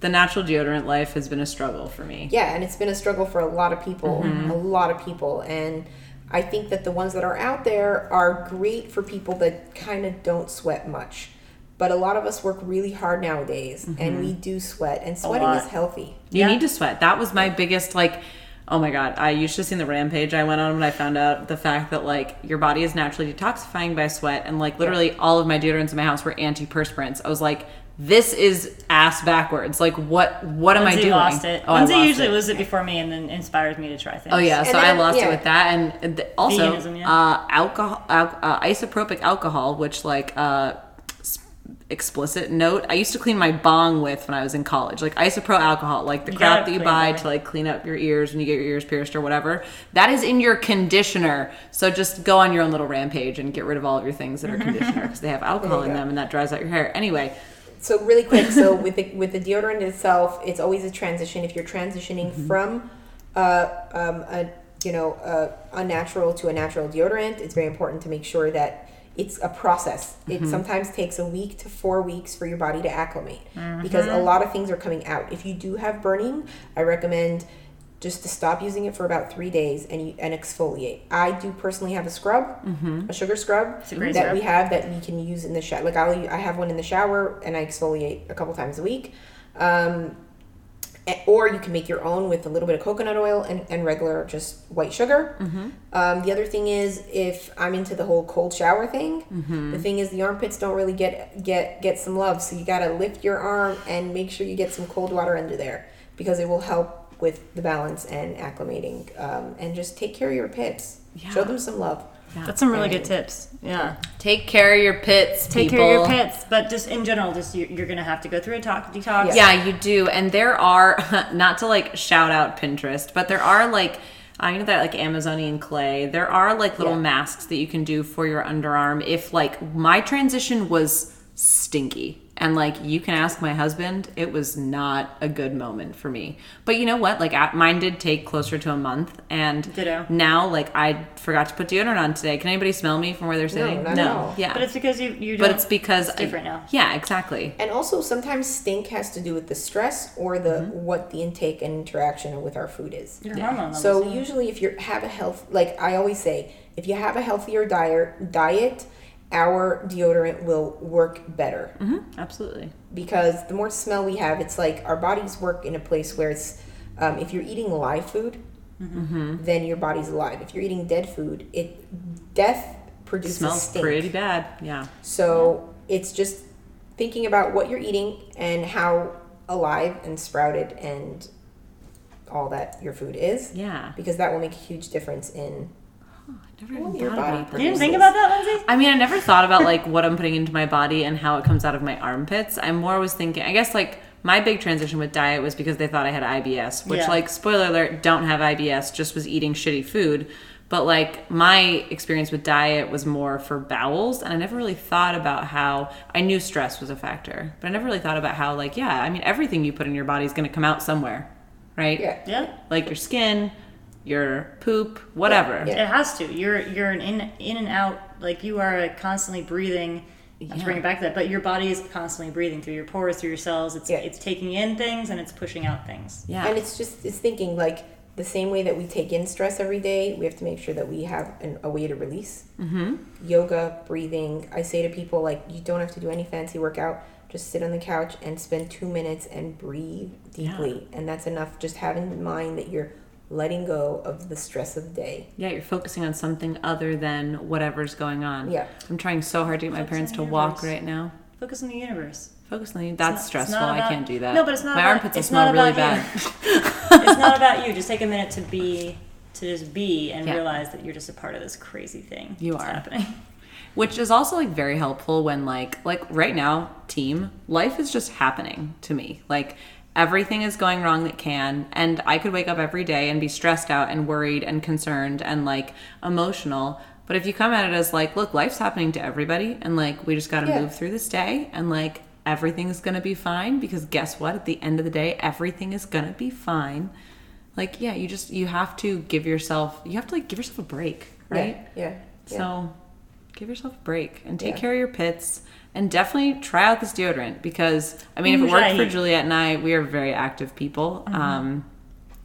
the natural deodorant life has been a struggle for me. yeah, and it's been a struggle for a lot of people, Mm-hmm. a lot of people, and I think that the ones that are out there are great for people that kind of don't sweat much. But a lot of us work really hard nowadays, Mm-hmm. and we do sweat, and sweating is healthy. You Yeah. need to sweat. That was my biggest like. Oh my god! I you should have seen the rampage I went on when I found out the fact that like your body is naturally detoxifying by sweat, and like literally all of my deodorants in my house were antiperspirants. I was like, this is ass backwards. Like what? What am I Lindsay doing? lost it. Oh, I lost usually it. was it before me, and then inspires me to try things. Oh yeah, so then, I lost yeah. it with that, and th- also Veganism, yeah. uh, alcohol, al- uh, isopropic alcohol, which like uh, s- explicit note. I used to clean my bong with when I was in college, like isopro alcohol, like the You crap that you buy that. to like clean up your ears when you get your ears pierced or whatever. That is in your conditioner. So just go on your own little rampage and get rid of all of your things that are conditioner because they have alcohol in go. them and that dries out your hair. Anyway, So really quick, so with the with the deodorant itself, it's always a transition. If you're transitioning Mm-hmm. from uh, um, a you know a unnatural to a natural deodorant, it's very important to make sure that it's a process. Mm-hmm. It sometimes takes a week to four weeks for your body to acclimate Mm-hmm. because a lot of things are coming out. If you do have burning, I recommend just to stop using it for about three days and you, and exfoliate. I do personally have a scrub, Mm-hmm. a sugar scrub a that scrub. we have that we can use in the shower. Like I'll I have one in the shower and I exfoliate a couple times a week. Um, or you can make your own with a little bit of coconut oil and, and regular just white sugar. Um, the other thing is if I'm into the whole cold shower thing, the thing is the armpits don't really get get get some love. So you gotta lift your arm and make sure you get some cold water under there because it will help with the balance and acclimating. Um, and just take care of your pits. Show them some love. That's some really good tips. Yeah. take care of your pits. Take people. care of your pits, but just in general, just you, you're gonna have to go through a talk detox. Yeah, you do. And there are not to like shout out Pinterest, but there are like I know that like Amazonian clay. There are like little Yeah. masks that you can do for your underarm if like my transition was stinky. And like you can ask my husband, it was not a good moment for me. But you know what? Like I- mine did take closer to a month, and Ditto. now like I forgot to put deodorant on today. Can anybody smell me from where they're sitting? not at all. Yeah, But it's because you you. but don't- it's because it's different now. Yeah, exactly. And also sometimes stink has to do with the stress or the Mm-hmm. what the intake and interaction with our food is. Your hormone. So usually if you have a health like I always say, if you have a healthier diet diet, our deodorant will work better. Absolutely. Because the more smell we have, it's like our bodies work in a place where it's um, if you're eating live food, Mm-hmm. then your body's alive. If you're eating dead food, it death produces Smells stink. pretty bad. Yeah. So it's just thinking about what you're eating and how alive and sprouted and all that your food is. Yeah. Because that will make a huge difference in Never Well, even your thought body about that. you didn't think about that, Lindsay? I mean, I never thought about like what I'm putting into my body and how it comes out of my armpits. I more was thinking, I guess like my big transition with diet was because they thought I had IBS, which Yeah. like spoiler alert, don't have IBS, just was eating shitty food. But like my experience with diet was more for bowels, and I never really thought about how I knew stress was a factor, but I never really thought about how like yeah, I mean everything you put in your body is going to come out somewhere, right? yeah. Yeah. Like your skin, your poop, whatever. Yeah. It has to. You're you're an in in and out. Like you are constantly breathing. Not to bring it back to that, but your body is constantly breathing through your pores, through your cells. It's Yeah. it's taking in things and it's pushing out things. Yeah. And it's just it's thinking like the same way that we take in stress every day, we have to make sure that we have an, a way to release. Mm-hmm. Yoga, breathing. I say to people like you don't have to do any fancy workout. Just sit on the couch and spend two minutes and breathe deeply, and that's enough. Just having in mind that you're letting go of the stress of the day. Yeah, you're focusing on something other than whatever's going on. Yeah. I'm trying so hard to get my Focus parents to the walk right now. Focus on the universe. Focus on the, It's that's not- stressful. not I can't do that. No, but it's not My about- armpits will it's smell not really about bad. you. it's not about you. Just take a minute to be, to just be, and Yeah. realize that you're just a part of this crazy thing. You that's are. happening. which is also like very helpful when like like right now team life is just happening to me like everything is going wrong that can and i could wake up every day and be stressed out and worried and concerned and like emotional but if you come at it as like look life's happening to everybody and like we just got to Yeah. move through this day and like everything's gonna be fine because guess what at the end of the day everything is gonna be fine like yeah you just you have to give yourself you have to like give yourself a break right Yeah. Yeah. yeah. so give yourself a break and take Yeah. care of your pits and definitely try out this deodorant because I mean, if it worked for Juliet and I, we are very active people, Mm-hmm. um,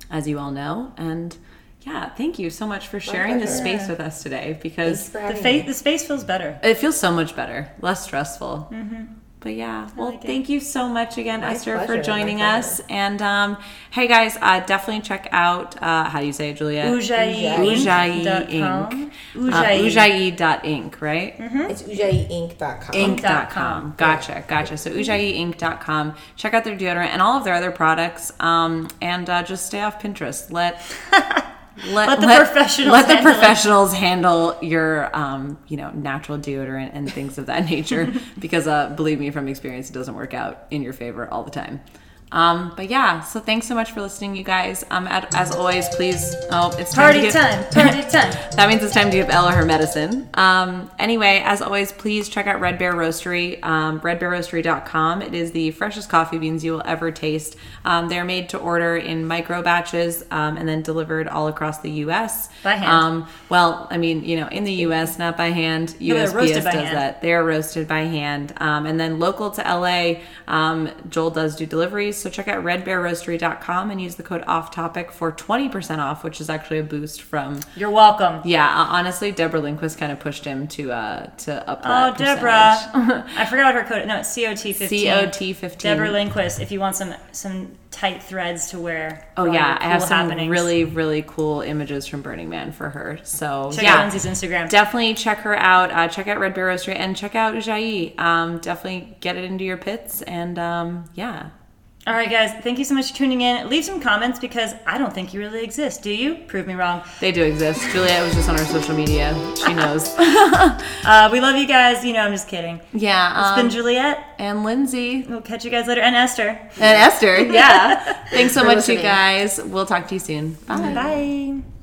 as you all know. And yeah, thank you so much for sharing this pleasure. space with us today because The, fa- the space feels better. it feels so much better, less stressful. But yeah, well, like it. thank you so much again, My Esther, pleasure, for my joining pleasure. us. And um, hey, guys, uh, definitely check out uh, how do you say it, Juliet? Ujjayi Ujjayi Inc. Inc. Uh, Ujjayi. Ujjayi.inc, right? It's ujjayiinc.com. Inc.com. Gotcha, gotcha. So ujjayiinc.com. Check out their deodorant and all of their other products. Um, and uh, just stay off Pinterest. Let let, Let the professionals let the handle it. handle your um, you know natural deodorant and things of that nature because uh, believe me from experience it doesn't work out in your favor all the time. Um, but yeah, so thanks so much for listening, you guys. Um, as, always, please. Oh, it's time to Party give- time. Party time. that means it's time to give Ella her medicine. Um, anyway, as always, please check out Red Bear Roastery, um, redbearroastery.com. It is the freshest coffee beans you will ever taste. Um, they're made to order in micro batches um, and then delivered all across the U.S. By hand. Um, well, I mean, you know, in the U.S., not by hand. No, they're USPS roasted does by hand. that. They're roasted by hand. Um, and then local to LA, um, Joel does do deliveries. So check out redbearroastery.com and use the code off topic for 20% off, which is actually a boost from You're welcome. yeah, uh, honestly, Deborah Lindquist kind of pushed him to uh to up Oh, Deborah. I forgot what her code. No, it's COT15. COT15. Deborah Lindquist. If you want some some tight threads to wear. Oh yeah, your I have some happenings. really really cool images from Burning Man for her. So Check yeah, out Lindsay's Instagram. definitely check her out. Uh, check out Red Bear Roastery and check out Jai. Um, definitely get it into your pits and um, yeah. All right, guys. Thank you so much for tuning in. Leave some comments because I don't think you really exist. Do you? Prove me wrong. They do exist. Juliet was just on our social media. She knows. Uh, we love you guys. You know, I'm just kidding. yeah. It's been Um, Juliet. and Lindsay We'll catch you guys later. And Esther. and Esther. Yeah. Thanks so much, listening. you guys. We'll talk to you soon. Bye. Bye.